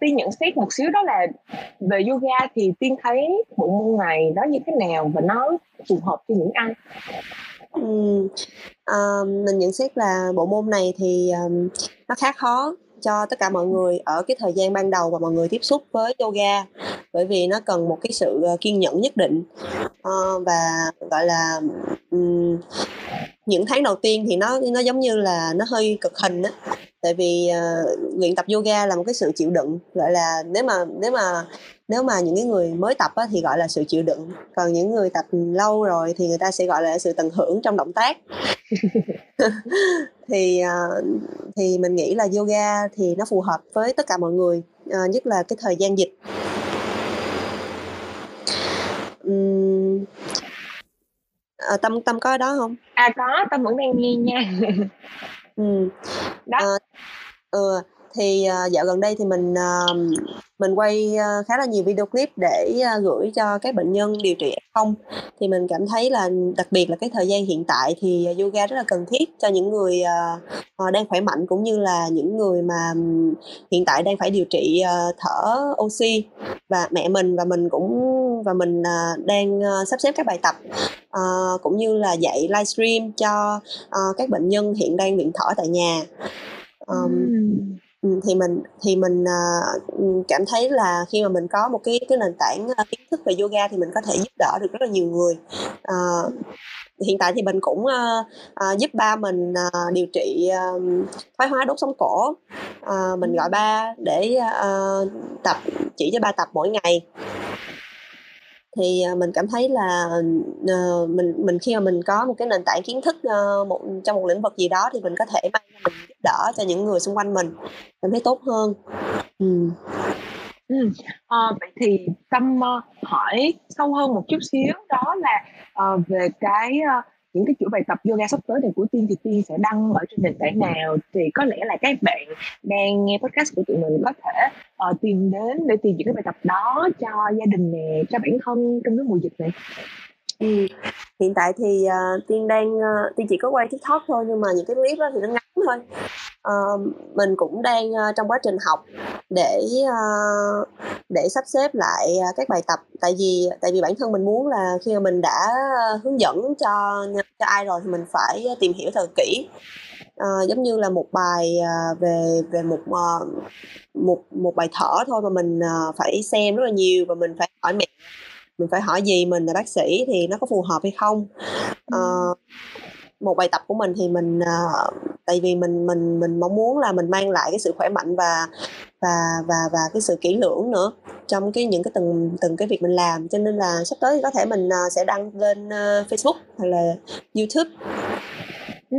Tiên nhận xét một xíu đó là về yoga thì Tiên thấy bộ môn này nó như thế nào và nó phù hợp cho những ai? Ừm, ờ, mình nhận xét là bộ môn này thì, um, nó khá khó cho tất cả mọi người ở cái thời gian ban đầu mà mọi người tiếp xúc với yoga, bởi vì nó cần một cái sự, ờ, kiên nhẫn nhất định. uh, và, gọi là, um, những tháng đầu tiên thì nó nó giống như là nó hơi cực hình á, tại vì, uh, luyện tập yoga là một cái sự chịu đựng, gọi là, nếu mà nếu mà nếu mà những cái người mới tập á, thì gọi là sự chịu đựng, còn những người tập lâu rồi thì người ta sẽ gọi là sự tận hưởng trong động tác. Thì, uh, thì mình nghĩ là yoga thì nó phù hợp với tất cả mọi người, uh, nhất là cái thời gian dịch. um, à, Tâm Tâm có ở đó không À, có, Tâm vẫn đang nghe nha. Ừm. Đó. Ờ, ừ, thì, ờ, dạo gần đây thì mình, ờ, mình quay, khá là nhiều video clip để, a, gửi cho các bệnh nhân điều trị F0, thì mình cảm thấy là đặc biệt là cái thời gian hiện tại thì yoga rất là cần thiết cho những người, ờ, đang khỏe mạnh cũng như là những người mà, ừm, hiện tại đang phải điều trị, ờ, thở oxy. Và mẹ mình và mình cũng và mình, đang, sắp xếp các bài tập, ờ, cũng như là dạy livestream cho, ờ, các bệnh nhân hiện đang luyện thở tại nhà. Ờm, Ừm. ừm, thì mình thì mình, ừm, cảm thấy là khi mà mình có một cái cái nền tảng, ơ, kiến thức về yoga thì mình có thể giúp đỡ được rất là nhiều người. Ờ, hiện tại thì mình cũng, ơ, ờ, giúp ba mình, ờ, điều trị, ờ, thoái hóa đốt sống cổ. Ờ, mình gọi ba để, ờ, tập chỉ cho ba tập mỗi ngày. Thì, à, mình cảm thấy là, ờ, mình mình khi mà mình có một cái nền tảng kiến thức, ờ, một trong một lĩnh vực gì đó thì mình có thể mang mình giúp đỡ cho những người xung quanh mình, cảm thấy tốt hơn. ừ. Ừ. À, vậy thì Tâm, hỏi sâu hơn một chút xíu đó là, uh, về cái, uh, những cái chuỗi bài tập yoga sắp tới này của Tiên thì Tiên sẽ đăng ở trên nền tảng nào? Thì có lẽ là các bạn đang nghe podcast của tụi mình có thể, uh, tìm đến để tìm những cái bài tập đó cho gia đình nè, cho bản thân trong cái mùa dịch này. Ừ. hiện tại thì, uh, Tiên đang, uh, Tiên chỉ có quay TikTok thôi nhưng mà những cái clip đó thì nó ngắn thôi. Ờ, mình cũng đang, ơ, trong quá trình học để, ơ, để sắp xếp lại, các bài tập, tại vì tại vì bản thân mình muốn là khi mà mình đã hướng dẫn cho cho ai rồi thì mình phải tìm hiểu thật kỹ. Ờ, giống như là một bài, à, về về một, ờ, một một bài thở thôi mà mình, ờ, phải xem rất là nhiều và mình phải hỏi mẹ, mình phải hỏi dì mình là bác sĩ thì nó có phù hợp hay không. Ờ, Ừm. một bài tập của mình thì mình, ờ tại vì mình mình mình mong muốn là mình mang lại cái sự khỏe mạnh và và và và cái sự kỹ lưỡng nữa trong cái những cái từng từng cái việc mình làm, cho nên là sắp tới thì có thể mình, ờ, sẽ đăng lên, ơ, Facebook hay là YouTube. Ờ,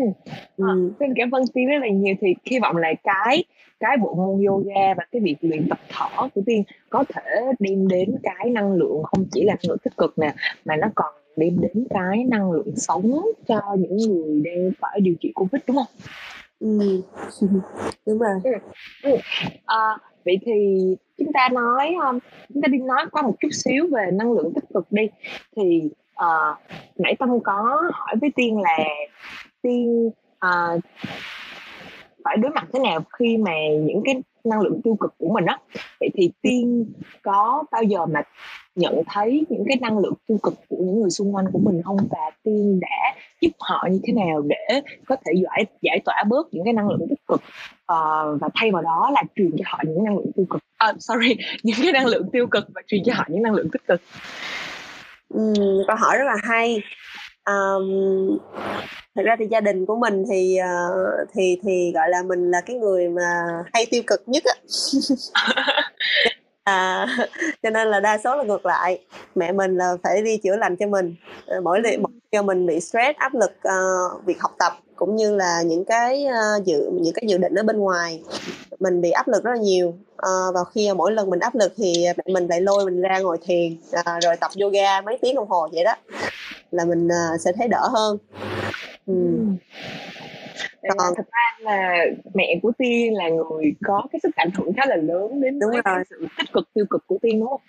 Ừm. xin cảm ơn Tiên rất là nhiều. Thì hy vọng là cái cái bộ môn yoga và cái việc luyện tập thở của Tiên có thể đem đến cái năng lượng không chỉ là năng lượng tích cực nè, mà nó còn đem đến cái năng lượng sống cho những người đang phải điều trị Covid, đúng hông? Ừm, đúng rồi. Ừm. Ờ, vậy thì chúng ta nói, ơ, chúng ta đi nói qua một chút xíu về năng lượng tích cực đi. Thì, ờ, nãy Tâm có hỏi với Tiên là Tiên, ờ phải đối mặt thế nào khi mà những cái năng lượng tiêu cực của mình á. Vậy thì Tiên có bao giờ mà nhận thấy những cái năng lượng tiêu cực của những người xung quanh của mình không Và Tiên đã giúp họ như thế nào để có thể giải giải tỏa bớt những cái năng lượng tích cực, uh, và thay vào đó là truyền cho họ những năng lượng tiêu cực uh, sorry, những cái năng lượng tiêu cực và truyền cho họ những năng lượng tích cực? ừ, câu hỏi rất là hay. um, thực ra thì gia đình của mình thì, ờ, thì thì, gọi là, mình là cái người mà hay tiêu cực nhất á. À, cho nên là đa số là ngược lại, mẹ mình là phải đi chữa lành cho mình, ờ, mỗi li mỗi cho mình bị stress, áp lực, ờ, việc học tập cũng như là những cái, ơ, dự những cái dự định ở bên ngoài, mình bị áp lực rất là nhiều. Ờ, và khi mỗi lần mình áp lực thì mẹ mình lại lôi mình ra ngồi thiền, à, rồi tập yoga mấy tiếng đồng hồ vậy đó, là mình, ờ, sẽ thấy đỡ hơn. Ừm. Vậy là Còn thật ra là mẹ của Tiên là người có cái sức ảnh hưởng khá là lớn đến Đúng với rồi. cái sự tích cực, tiêu cực của Tiên, đúng hông?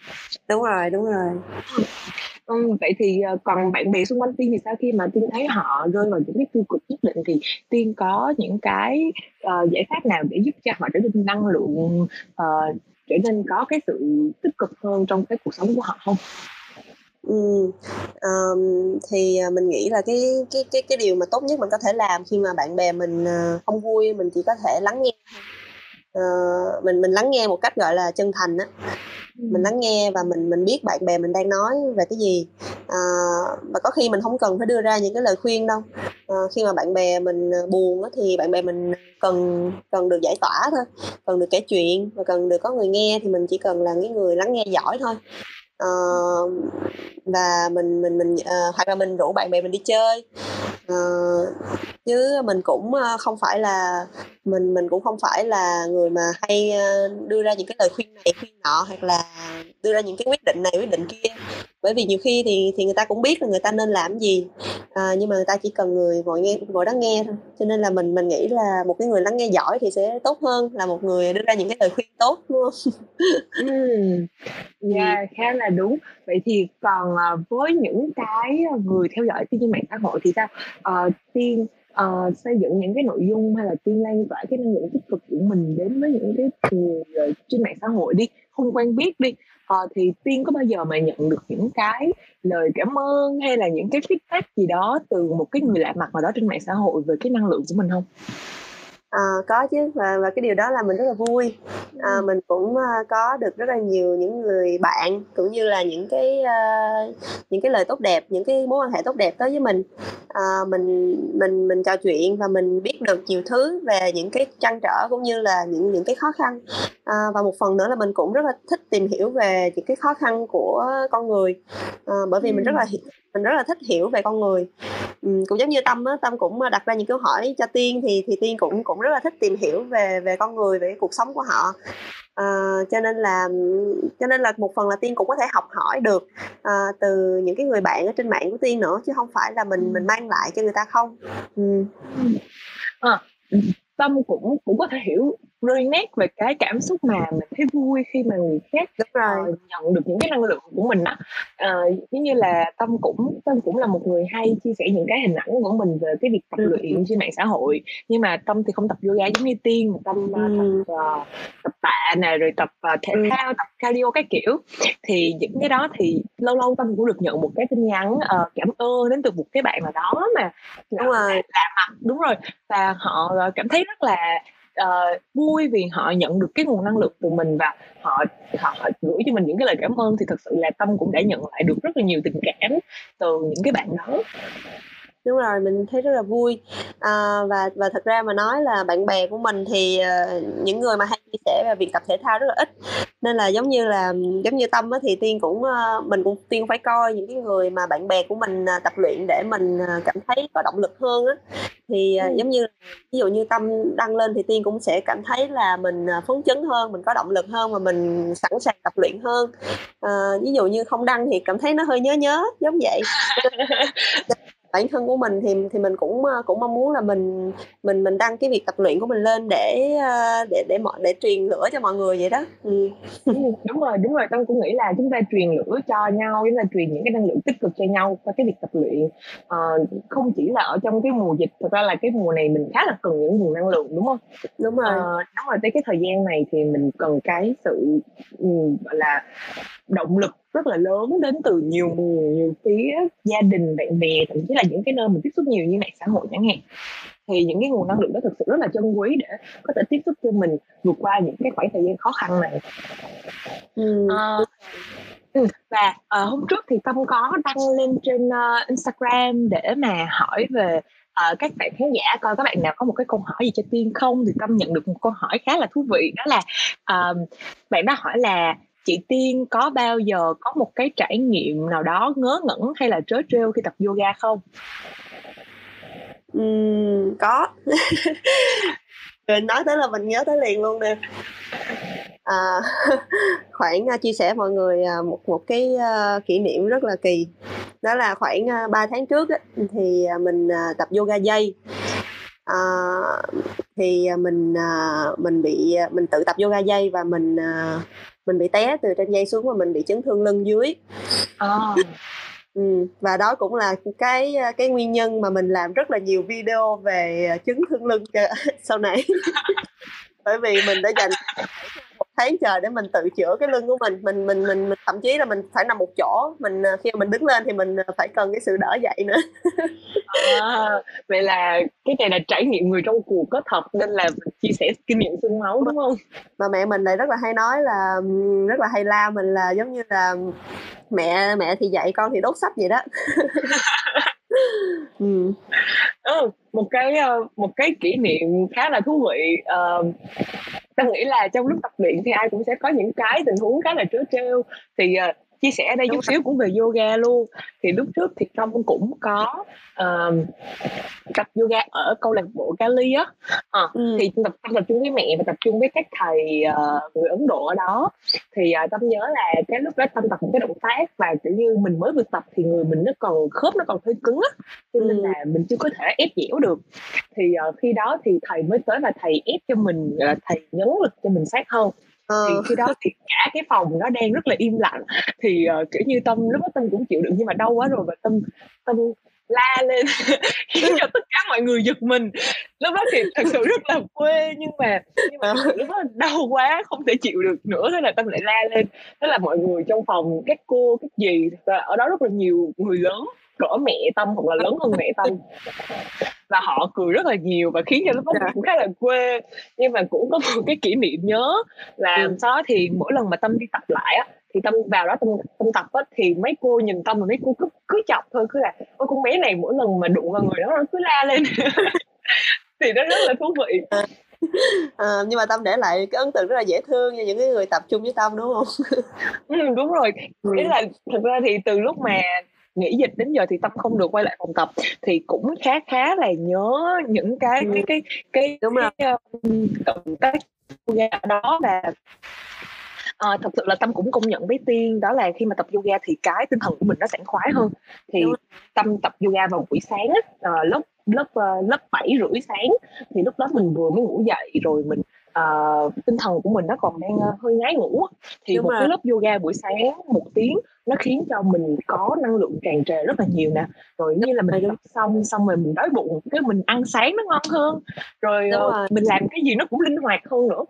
Đúng rồi, đúng rồi. Ừm, vậy thì, ờ, còn bạn bè xung quanh Tiên thì sao? Khi mà Tiên thấy họ rơi vào những cái tiêu cực nhất định thì Tiên có những cái, ờ, giải pháp nào để giúp cho họ trở nên năng lượng, ờ, trở nên có cái sự tích cực hơn trong cái cuộc sống của họ hông? Ừm, ờm, thì, à, mình nghĩ là cái cái cái cái điều mà tốt nhất mình có thể làm khi mà bạn bè mình, ờ, không vui, mình chỉ có thể lắng nghe thôi. Ờ, mình mình lắng nghe một cách, gọi là, chân thành á, mình Ừm. lắng nghe và mình mình biết bạn bè mình đang nói về cái gì. Ờ, và có khi mình hông cần phải đưa ra những cái lời khuyên đâu, ờ, khi mà bạn bè mình, ờ, buồn á thì bạn bè mình cần cần được giải tỏa thôi, cần được kể chuyện và cần được có người nghe thì mình chỉ cần là cái người lắng nghe giỏi thôi uh, và mình mình mình, uh, hoặc là mình rủ bạn bè mình đi chơi, uh, chứ mình cũng, không phải là mình mình cũng không phải là người mà hay, đưa ra những cái lời khuyên này khuyên nọ, hoặc là đưa ra những cái quyết định này quyết định kia. Bởi vì nhiều khi thì thì người ta cũng biết là người ta nên làm gì, ờ, nhưng mà người ta chỉ cần người ngồi nghe ngồi đó nghe thôi. Cho nên là mình mình nghĩ là một cái người lắng nghe giỏi thì sẽ tốt hơn là một người đưa ra những cái lời khuyên tốt, đúng hông? Ừm, Ừm. yeah, khá là đúng. Vậy thì còn, ờ, với những cái, người theo dõi Tiên trên mạng xã hội thì sao? Ờ, Tiên, ờ, xây dựng những cái nội dung hay là Tiên lan tỏa cái năng lượng tích cực của mình đến với những cái người, trên mạng xã hội đi, không quen biết đi, ờ, thì Tiên có bao giờ mà nhận được những cái lời cảm ơn hay là những cái feedback gì đó từ một cái người lạ mặt nào đó trên mạng xã hội về cái năng lượng của mình không? Ờ, có chứ, và và cái điều đó làm mình rất là vui. À, mình cũng, ơ, có được rất là nhiều những người bạn, cũng như là những cái, ơ, những cái lời tốt đẹp, những cái mối quan hệ tốt đẹp tới với mình. Ờ, mình mình mình trò chuyện và mình biết được nhiều thứ về những cái trăn trở cũng như là những những cái khó khăn. Ờ, và một phần nữa là mình cũng rất là thích tìm hiểu về những cái khó khăn của con người, ờ, bởi vì mình rất là Ừm. Mình rất là thích hiểu về con người. Ừm, cũng giống như Tâm á, Tâm cũng, ơ, đặt ra những câu hỏi cho Tiên thì thì Tiên cũng cũng rất là thích tìm hiểu về về con người, về cái cuộc sống của họ. Ờ, cho nên là, cho nên là một phần là Tiên cũng có thể học hỏi được, ờ, từ những cái người bạn ở trên mạng của Tiên nữa, chứ hông phải là mình mình mang lại cho người ta không. Ờ, ừm, Tâm cũng cũng có thể hiểu nét về cái cảm xúc mà mình thấy vui khi mà người khác, Đúng ờ, rồi. nhận được những cái năng lượng của mình á. Ờ, giống như là Tâm cũng Tâm cũng là một người hay chia sẻ những cái hình ảnh của mình về cái việc tập Ừm, luyện trên mạng xã hội, nhưng mà Tâm thì không tập yoga giống như Tiên, mà Tâm, ơ, tập, Ừm. ờ, tập tạ nè, rồi tập, ờ, thể Ừm. thao, tập cardio các kiểu. Thì những cái đó thì lâu lâu Tâm cũng được nhận một cái tin nhắn, ờ, cảm ơn đến từ một cái bạn nào đó mà Đúng rồi. lạ lạ mặt đúng rồi, và họ, ờ, cảm thấy rất là, uh, vui vì họ nhận được cái nguồn năng lượng từ mình và họ họ họ gửi cho mình những cái lời cảm ơn, thì thực sự là Tâm cũng đã nhận lại được rất là nhiều tình cảm từ những cái bạn đó. Đúng rồi, mình thấy rất là vui. Ờ, và và thật ra mà nói là bạn bè của mình thì, ờ, những người mà hay chia sẻ về việc tập thể thao rất là ít, nên là giống như là giống như Tâm á thì Tiên cũng, ơ mình cũng Tiên phải coi những cái người mà bạn bè của mình, à, tập luyện để mình, ờ, cảm thấy có động lực hơn á. Thì, à, Ừm. giống như ví dụ như Tâm đăng lên thì Tiên cũng sẽ cảm thấy là mình, à, phấn chấn hơn, mình có động lực hơn và mình sẵn sàng tập luyện hơn. Ờ, ví dụ như không đăng thì cảm thấy nó hơi nhớ nhớ, giống vậy. Bản thân của mình thì thì mình cũng, ơ, cũng mong muốn là mình mình mình đăng cái việc tập luyện của mình lên để, ơ, để để mọi để truyền lửa cho mọi người vậy đó. Ừm, đúng rồi, đúng rồi, Tâm cũng nghĩ là chúng ta truyền lửa cho nhau, chúng ta truyền những cái năng lượng tích cực cho nhau qua cái việc tập luyện. Ờ, không chỉ là ở trong cái mùa dịch, thực ra là cái mùa này mình khá là cần những nguồn năng lượng, đúng hông? Đúng Ờ, rồi. đúng rồi, tới cái thời gian này thì mình cần cái sự, ừm, gọi là, động lực rất là lớn đến từ nhiều nguồn, nhiều phía, gia đình, bạn bè, thậm chí là những cái nơi mình tiếp xúc nhiều như mạng xã hội chẳng hạn. Thì những cái nguồn năng lượng đó thực sự rất là trân quý để có thể tiếp sức cho mình vượt qua những cái khoảng thời gian khó khăn này. Ờ. rồi. Ừm, và, ờ, hôm trước thì Tâm có đăng lên trên, ơ, Instagram để mà hỏi về, ờ, các bạn khán giả coi các bạn nào có một cái câu hỏi gì cho Tiên không, thì Tâm nhận được một câu hỏi khá là thú vị đó là, ờm, bạn đó hỏi là "Chị Tiên có bao giờ có một cái trải nghiệm nào đó ngớ ngẩn hay là trớ trêu khi tập yoga không?" Uhm, có. Nói tới là mình nhớ tới liền luôn nè. À, khoảng, à, chia sẻ mọi người, à, một một cái, à, kỷ niệm rất là kỳ. Đó là khoảng, a, 3 tháng trước ấy, thì, mình, tập yoga dây. à, thì, mình, mình bị, mình tự tập yoga dây và mình, mình bị té từ trên dây xuống và mình bị chấn thương lưng dưới. Ờ. Ừm, và đó cũng là cái, cái nguyên nhân mà mình làm rất là nhiều video về, chấn thương lưng cho sau này. Bởi vì mình đã dành tháng trời để mình tự chữa cái lưng của mình, mình mình mình mình thậm chí là mình phải nằm một chỗ, mình, à, khi mà mình đứng lên thì mình, à, phải cần cái sự đỡ dậy nữa. À, vậy là cái này là trải nghiệm người trong cuộc có thật nên là mình chia sẻ kinh nghiệm xương máu, đúng hông? Mà mẹ mình lại rất là hay nói là, rất là hay la mình là giống như là "Mẹ mẹ thì dạy, con thì đốt sách" vậy đó. Ừ, ờ, một cái, ờ, một cái kỷ niệm khá là thú vị. Ờ, ta nghĩ là trong lúc tập luyện thì ai cũng sẽ có những cái tình huống khá là trớ trêu. Thì, ờ, chia sẻ ở đây chút xíu cũng về yoga luôn. Thì lúc trước thì Tâm cũng có, ờm, tập yoga ở câu lạc bộ Cali á. Ờ, Ừm. thì tập tập chung với mẹ và tập chung với các thầy, ờ, người Ấn Độ ở đó. Thì, à, Tâm nhớ là cái lúc đó Tâm tập một cái động tác và, kiểu như, mình mới vừa tập thì người mình nó còn khớp nó còn hơi cứng á, cho nên Ừm. là mình chưa có thể ép dẻo được. Thì, ờ, khi đó thì thầy mới tới và thầy ép cho mình, là, thầy nhấn lực cho mình sát hơn. Ờ. Thì khi đó thì cả cái phòng nó đang rất là im lặng, thì, uh, kiểu như, Tâm lúc đó Tâm cũng chịu đựng nhưng mà đau quá rồi và Tâm Tâm la lên khiến cho tất cả mọi người giật mình. Lúc đó thì thật sự rất là quê nhưng mà nhưng mà lúc đó đau quá không thể chịu được nữa, thế là Tâm lại la lên. Thế là mọi người trong phòng, các cô, các gì và ở đó rất là nhiều người lớn cỡ mẹ Tâm hoặc là lớn hơn mẹ Tâm. Và họ cười rất là nhiều và khiến cho lúc đó Dạ. cũng khá là quê. Nhưng mà cũng có một cái kỷ niệm nhớ là Ừm. sau đó thì mỗi lần mà Tâm đi tập lại á, thì Tâm vào đó Tâm Tâm tập á, thì mấy cô nhìn Tâm và mấy cô cứ cứ chọc thôi, cứ là "Ôi, con bé này mỗi lần mà đụng vào người đó nó cứ la lên." Thì nó rất là thú vị. Ờ, nhưng mà Tâm để lại cái ấn tượng rất là dễ thương cho những cái người tập chung với Tâm, đúng hông? Ừm, đúng rồi. Ý Ừm. là thực ra thì từ lúc mà nghỉ dịch đến giờ thì Tâm không được quay lại phòng tập, thì cũng khá khá là nhớ những cái Ừm. cái cái cái Đúng rồi. cái, ưm, động tác yoga ở đó và ờ, thật sự là Tâm cũng công nhận với Tiên đó là khi mà tập yoga thì cái tinh thần của mình nó sảng khoái hơn. Thì. Tâm tập yoga vào buổi sáng á, ờ, lớp lớp, lớp 7:30 sáng, thì lúc đó mình vừa mới ngủ dậy rồi mình ờ, tinh thần của mình nó còn đang, ơ, hơi ngái ngủ thì Đúng một rồi. cái lớp yoga buổi sáng 1 tiếng nó khiến cho mình có năng lượng tràn trề rất là nhiều nè. Rồi như là mình tập xong xong rồi mình đói bụng, cái mình ăn sáng nó ngon hơn, rồi, ờ, rồi. mình làm cái gì nó cũng linh hoạt hơn nữa.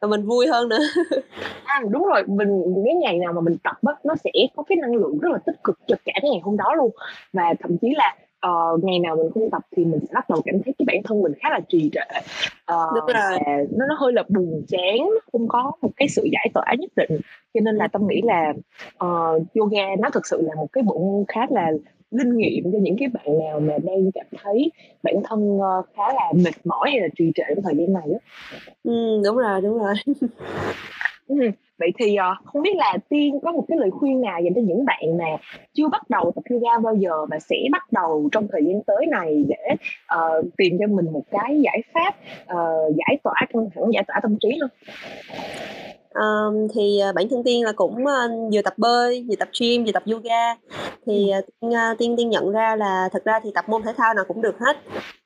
Và mình vui hơn nữa. À, đúng rồi, mình cái ngày nào mà mình tập á, nó sẽ có cái năng lượng rất là tích cực cho cả cái ngày hôm đó luôn. Và thậm chí là, ờ, ngày nào mình không tập thì mình sẽ bắt đầu cảm thấy cái bản thân mình khá là trì trệ, ờ, Đúng rồi. nó nó hơi là buồn chán, nó không có một cái sự giải tỏa nhất định. Cho nên là Ừm. Tâm nghĩ là, ờ, yoga nó thực sự là một cái bộ môn khá là linh nghiệm cho những cái bạn nào mà đang cảm thấy bản thân, khá là mệt mỏi hay là trì trệ trong thời gian này á. Ừm, đúng rồi, đúng rồi. Ừm, vậy thì, ờ, không biết là Tiên có một cái lời khuyên nào dành cho những bạn mà chưa bắt đầu tập yoga bao giờ và sẽ bắt đầu trong thời gian tới này để, ờ, tìm cho mình một cái giải pháp, ờ, giải tỏa căng thẳng, giải tỏa tâm trí hông? Ờm, thì, ờ, bản thân Tiên là cũng, ơ, vừa tập bơi, vừa tập gym, vừa tập yoga. Thì, ờ, Tiên, a, Tiên Tiên nhận ra là thực ra thì tập môn thể thao nào cũng được hết.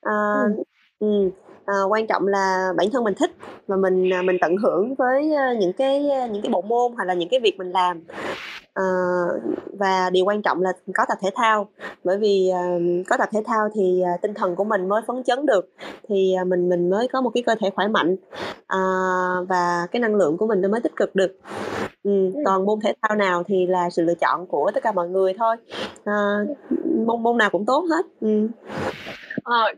Ờ, Ừm. ừm, ờ, quan trọng là bản thân mình thích và mình, à, mình tận hưởng với, ơ, những cái, ơ, những cái bộ môn hoặc là những cái việc mình làm. Ờ, và điều quan trọng là có tập thể thao, bởi vì, ờ, có tập thể thao thì, à, tinh thần của mình mới phấn chấn được, thì, à, mình mình mới có một cái cơ thể khỏe mạnh, ờ, và cái năng lượng của mình nó mới tích cực được. Ừm, Ừm. còn môn thể thao nào thì là sự lựa chọn của tất cả mọi người thôi, ờ, Ừm. môn môn nào cũng tốt hết. Ừm. Ờ,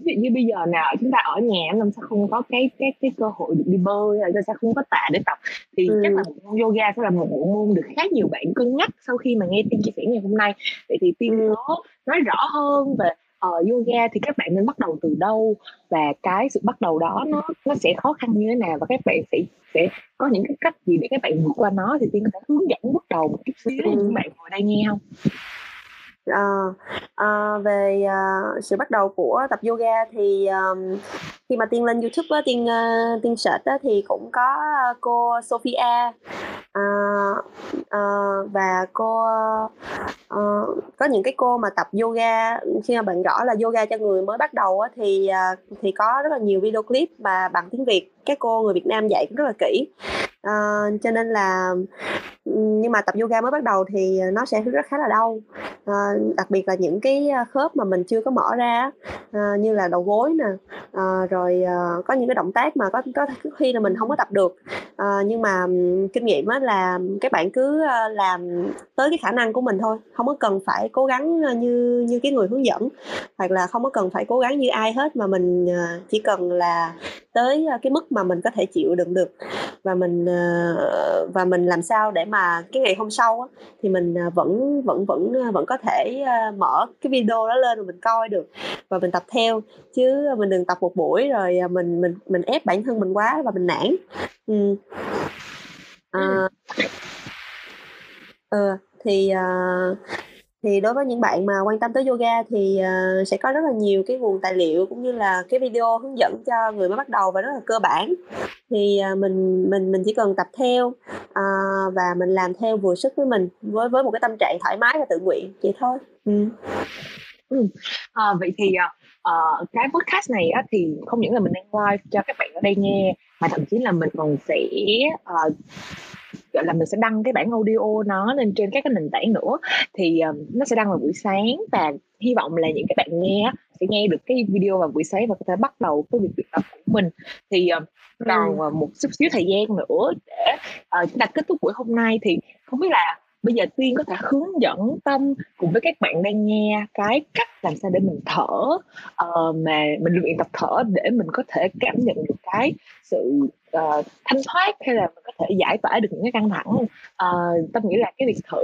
ví dụ như bây giờ nào chúng ta ở nhà làm sao không có cái cái cái cơ hội được đi bơi hay là sao không có tạ để tập. Thì ừ. chắc là môn yoga sẽ là một bộ môn được khá nhiều bạn cân nhắc sau khi mà nghe tiên chia sẻ ngày hôm nay. Vậy thì tiên ừ. có nói rõ hơn về uh, yoga thì các bạn nên bắt đầu từ đâu? Và cái sự bắt đầu đó nó nó sẽ khó khăn như thế nào? Và các bạn sẽ sẽ có những cái cách gì để các bạn vượt qua nó? Thì tiên có thể hướng dẫn bước đầu một chút xíu cho những bạn ngồi đây nghe không À, à, về à, sự bắt đầu của tập yoga thì um, khi mà tiên lên youtube á, tiên uh, tiên search á, thì cũng có cô Sophia uh, uh, và cô uh, có những cái cô mà tập yoga. Khi mà bạn gõ là yoga cho người mới bắt đầu á, thì thì có rất là nhiều video clip mà bằng tiếng Việt. Các cô người Việt Nam dạy cũng rất là kỹ. Uh, cho nên là nhưng mà tập yoga mới bắt đầu thì nó sẽ rất khá là đau. À, đặc biệt là những cái ờ, khớp mà mình chưa có mở ra à, như là đầu gối nè à, rồi à, có những cái động tác mà có có khi là mình không có tập được. À, nhưng mà kinh nghiệm á là các bạn cứ làm tới cái khả năng của mình thôi. Không có cần phải cố gắng như như cái người hướng dẫn hoặc là không có cần phải cố gắng như ai hết mà mình chỉ cần là tới cái mức mà mình có thể chịu đựng được. Và mình và mình làm sao để mà cái ngày hôm sau á, thì mình vẫn vẫn vẫn vẫn có thể mở cái video đó lên rồi mình coi được và mình tập theo. Chứ mình đừng tập một buổi rồi mình mình mình ép bản thân mình quá và mình nản. Ừ. à, ừ, thì uh, thì đối với những bạn mà quan tâm tới yoga thì uh, sẽ có rất là nhiều cái nguồn tài liệu cũng như là cái video hướng dẫn cho người mới bắt đầu và rất là cơ bản thì uh, mình mình mình chỉ cần tập theo uh, và mình làm theo vừa sức với mình với với một cái tâm trạng thoải mái và tự nguyện vậy thôi ừ. Ừ. À, vậy thì uh, cái podcast này á, thì không những là mình đang live cho các bạn ở đây nghe mà thậm chí là mình còn sẽ uh, gọi là mình sẽ đăng cái bản audio nó lên trên các cái nền tảng nữa thì um, nó sẽ đăng vào buổi sáng và hy vọng là những cái bạn nghe sẽ nghe được cái video vào buổi sáng và có thể bắt đầu cái việc luyện tập của mình thì um, còn ừ. một chút xíu thời gian nữa để uh, chúng ta kết thúc buổi hôm nay thì không biết là bây giờ tiên có thể hướng dẫn tâm cùng với các bạn đang nghe cái cách làm sao để mình thở uh, mà mình luyện tập thở để mình có thể cảm nhận được cái sự uh, thanh thoát hay là mình có thể giải tỏa được những cái căng thẳng. Uh, tâm nghĩ là cái việc thở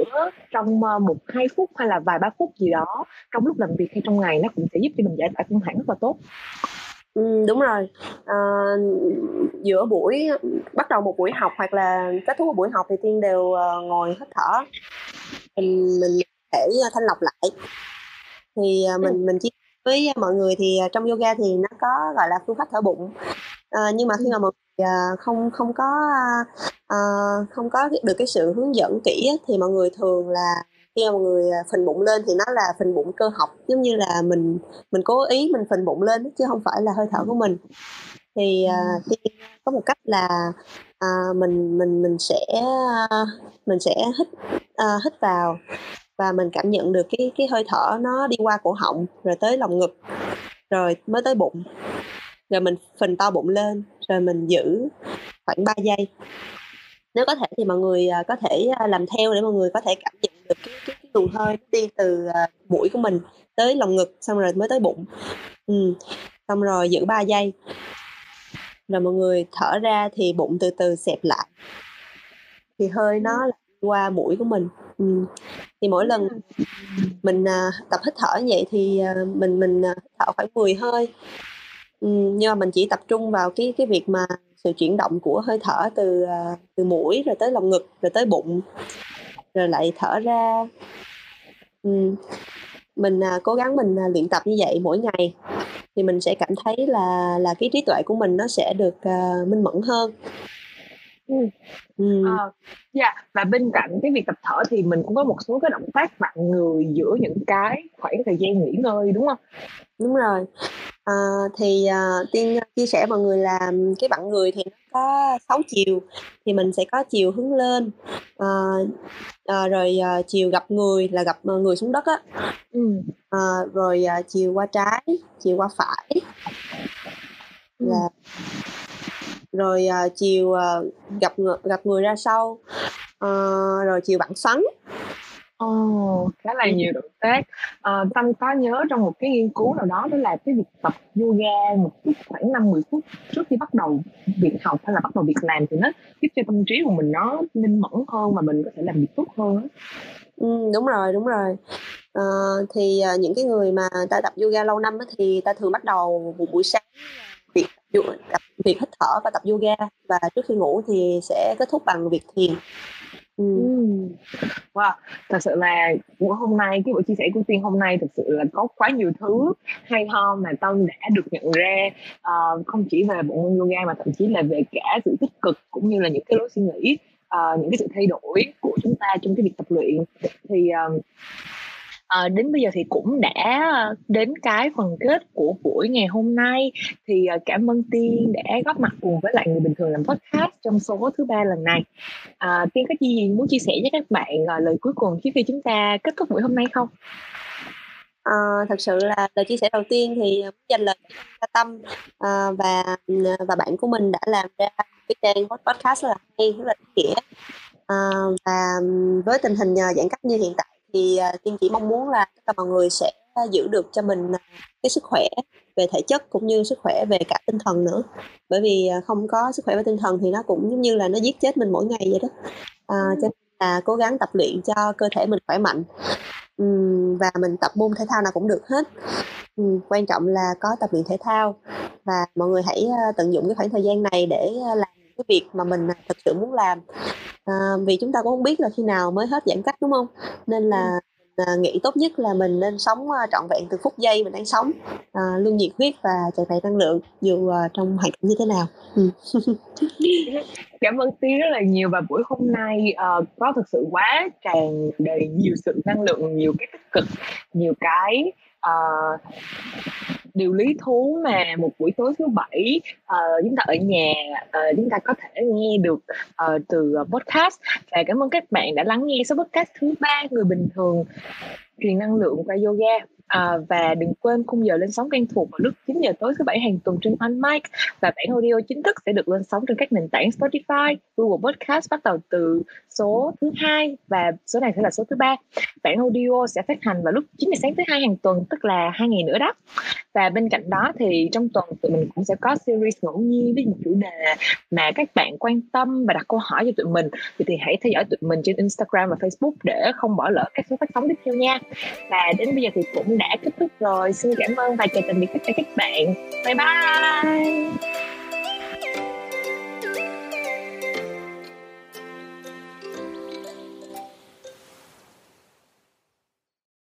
trong một hai phút hay là vài ba phút gì đó trong lúc làm việc hay trong ngày nó cũng sẽ giúp cho mình giải tỏa căng thẳng rất là tốt. Ừ, đúng rồi. À, giữa buổi bắt đầu một buổi học hoặc là kết thúc một buổi học thì tiên đều uh, ngồi hít thở. Mình mình để thanh lọc lại. Thì uh, mình mình chia với mọi người thì trong yoga thì nó có gọi là phương pháp thở bụng. À, nhưng mà khi mà mọi người uh, không không có uh, không có được cái sự hướng dẫn kỹ thì mọi người thường là khi mà người à, phình bụng lên thì nó là phình bụng cơ học giống như là mình mình cố ý mình phình bụng lên chứ không phải là hơi thở của mình. Thì uh, có một cách là uh, mình mình mình sẽ uh, mình sẽ hít uh, hít vào và mình cảm nhận được cái cái hơi thở nó đi qua cổ họng rồi tới lòng ngực rồi mới tới bụng. Rồi mình phình to bụng lên rồi mình giữ khoảng 3 giây. Nếu có thể thì mọi người có thể làm theo để mọi người có thể cảm nhận được cái, cái, cái luồng hơi đi từ uh, mũi của mình tới lồng ngực xong rồi mới tới bụng. Ừ. xong rồi giữ 3 giây. Rồi mọi người thở ra thì bụng từ từ xẹp lại. Thì hơi nó qua mũi của mình. Ừ. thì mỗi lần mình uh, tập hít thở như vậy thì uh, mình mình thở khoảng 10 hơi. Ừ, nhưng mà mình chỉ tập trung vào cái cái việc mà sự chuyển động của hơi thở từ từ mũi rồi tới lồng ngực rồi tới bụng rồi lại thở ra ừ. mình à, cố gắng mình à, luyện tập như vậy mỗi ngày thì mình sẽ cảm thấy là là cái trí tuệ của mình nó sẽ được uh, minh mẫn hơn Ừ. Ừ. Ờ, yeah. và bên cạnh cái việc tập thở thì mình cũng có một số cái động tác vặn người giữa những cái khoảng thời gian nghỉ ngơi đúng không? Đúng rồi. À, thì uh, tiên chia sẻ mọi người là cái vặn người thì nó có 6 chiều thì mình sẽ có chiều hướng lên. À, à, rồi à, chiều gặp người là gặp người xuống đất á. Ừ. à, rồi à, chiều qua trái chiều qua phải. Là rồi à, chiều à, gặp gặp người ra sau. À, rồi chiều vặn xoắn Ồ, khá là nhiều động tác. Ờ, Tâm có nhớ trong một cái nghiên cứu nào đó đó là cái việc tập yoga một chút khoảng 5-10 phút trước khi bắt đầu việc học hay là bắt đầu việc làm thì nó giúp cho tâm trí của mình nó minh mẫn hơn và mình có thể làm việc tốt hơn á. Ừm, đúng rồi, đúng rồi. Ờ, thì, ờ, những cái người mà ta tập yoga lâu năm á, thì ta thường bắt đầu một buổi sáng việc tập việc hít thở và tập yoga và trước khi ngủ thì sẽ kết thúc bằng việc thiền. Ừm. Wow, thật sự là buổi hôm nay cái buổi chia sẻ của Tiên hôm nay thực sự là có quá nhiều thứ hay ho mà Tân đã được nhận ra, ờ, không chỉ về bộ môn yoga mà thậm chí là về cả sự tích cực cũng như là những cái lối suy nghĩ, ờ, những cái sự thay đổi của chúng ta trong cái việc tập luyện. Thì, ờ à, đến bây giờ thì cũng đã đến cái phần kết của buổi ngày hôm nay thì ờ, cảm ơn Tiên đã góp mặt cùng với lại người bình thường làm podcast trong số thứ ba lần này. À, Tiên có gì muốn chia sẻ với các bạn à, lời cuối cùng trước khi chúng ta kết thúc buổi hôm nay không? À, thật sự là lời chia sẻ đầu tiên thì muốn dành lời cho tâm à, và và bạn của mình đã làm ra cái trang podcast rất là hay rất là ý nghĩa à, và với tình hình giãn cách như hiện tại thì uh, tiên chỉ mong muốn là tất cả mọi người sẽ giữ được cho mình cái sức khỏe về thể chất cũng như sức khỏe về cả tinh thần nữa. Bởi vì không có sức khỏe về tinh thần thì nó cũng giống như là nó giết chết mình mỗi ngày vậy đó. À, cho nên là cố gắng tập luyện cho cơ thể mình khỏe mạnh. Uhm, và mình tập môn thể thao nào cũng được hết. Uhm, quan trọng là có tập luyện thể thao. Và mọi người hãy tận dụng cái khoảng thời gian này để làm cái việc mà mình thật sự muốn làm à, vì chúng ta cũng không biết là khi nào mới hết giãn cách đúng không? Nên là à, nghĩ tốt nhất là mình nên sống à, trọn vẹn từ phút giây mình đang sống à, luôn nhiệt huyết và tràn đầy năng lượng dù à, trong hoàn cảnh như thế nào. Ừ. cảm ơn tiên rất là nhiều và buổi hôm nay uh, có thực sự quá tràn đầy nhiều sự năng lượng nhiều cái tích cực nhiều cái uh, điều lý thú mà một buổi tối thứ bảy uh, chúng ta ở nhà uh, chúng ta có thể nghe được uh, từ podcast. Và cảm ơn các bạn đã lắng nghe số podcast thứ ba người bình thường truyền năng lượng qua yoga. À, và đừng quên khung giờ lên sóng quen thuộc vào lúc 9 giờ tối thứ bảy hàng tuần trên On Mic và bản audio chính thức sẽ được lên sóng trên các nền tảng Spotify, Google Podcast bắt đầu từ số thứ hai và số này sẽ là số thứ ba. Bản audio sẽ phát hành vào lúc 9 giờ sáng thứ hai hàng tuần tức là hai ngày nữa đó. Và bên cạnh đó thì trong tuần tụi mình cũng sẽ có series ngẫu nhiên với một chủ đề mà các bạn quan tâm và đặt câu hỏi cho tụi mình thì, thì hãy theo dõi tụi mình trên Instagram và Facebook để không bỏ lỡ các số phát sóng tiếp theo nha. Và đến bây giờ thì cũng đã kết thúc rồi. Xin cảm ơn và chào tạm biệt tất cả các bạn. Bye bye.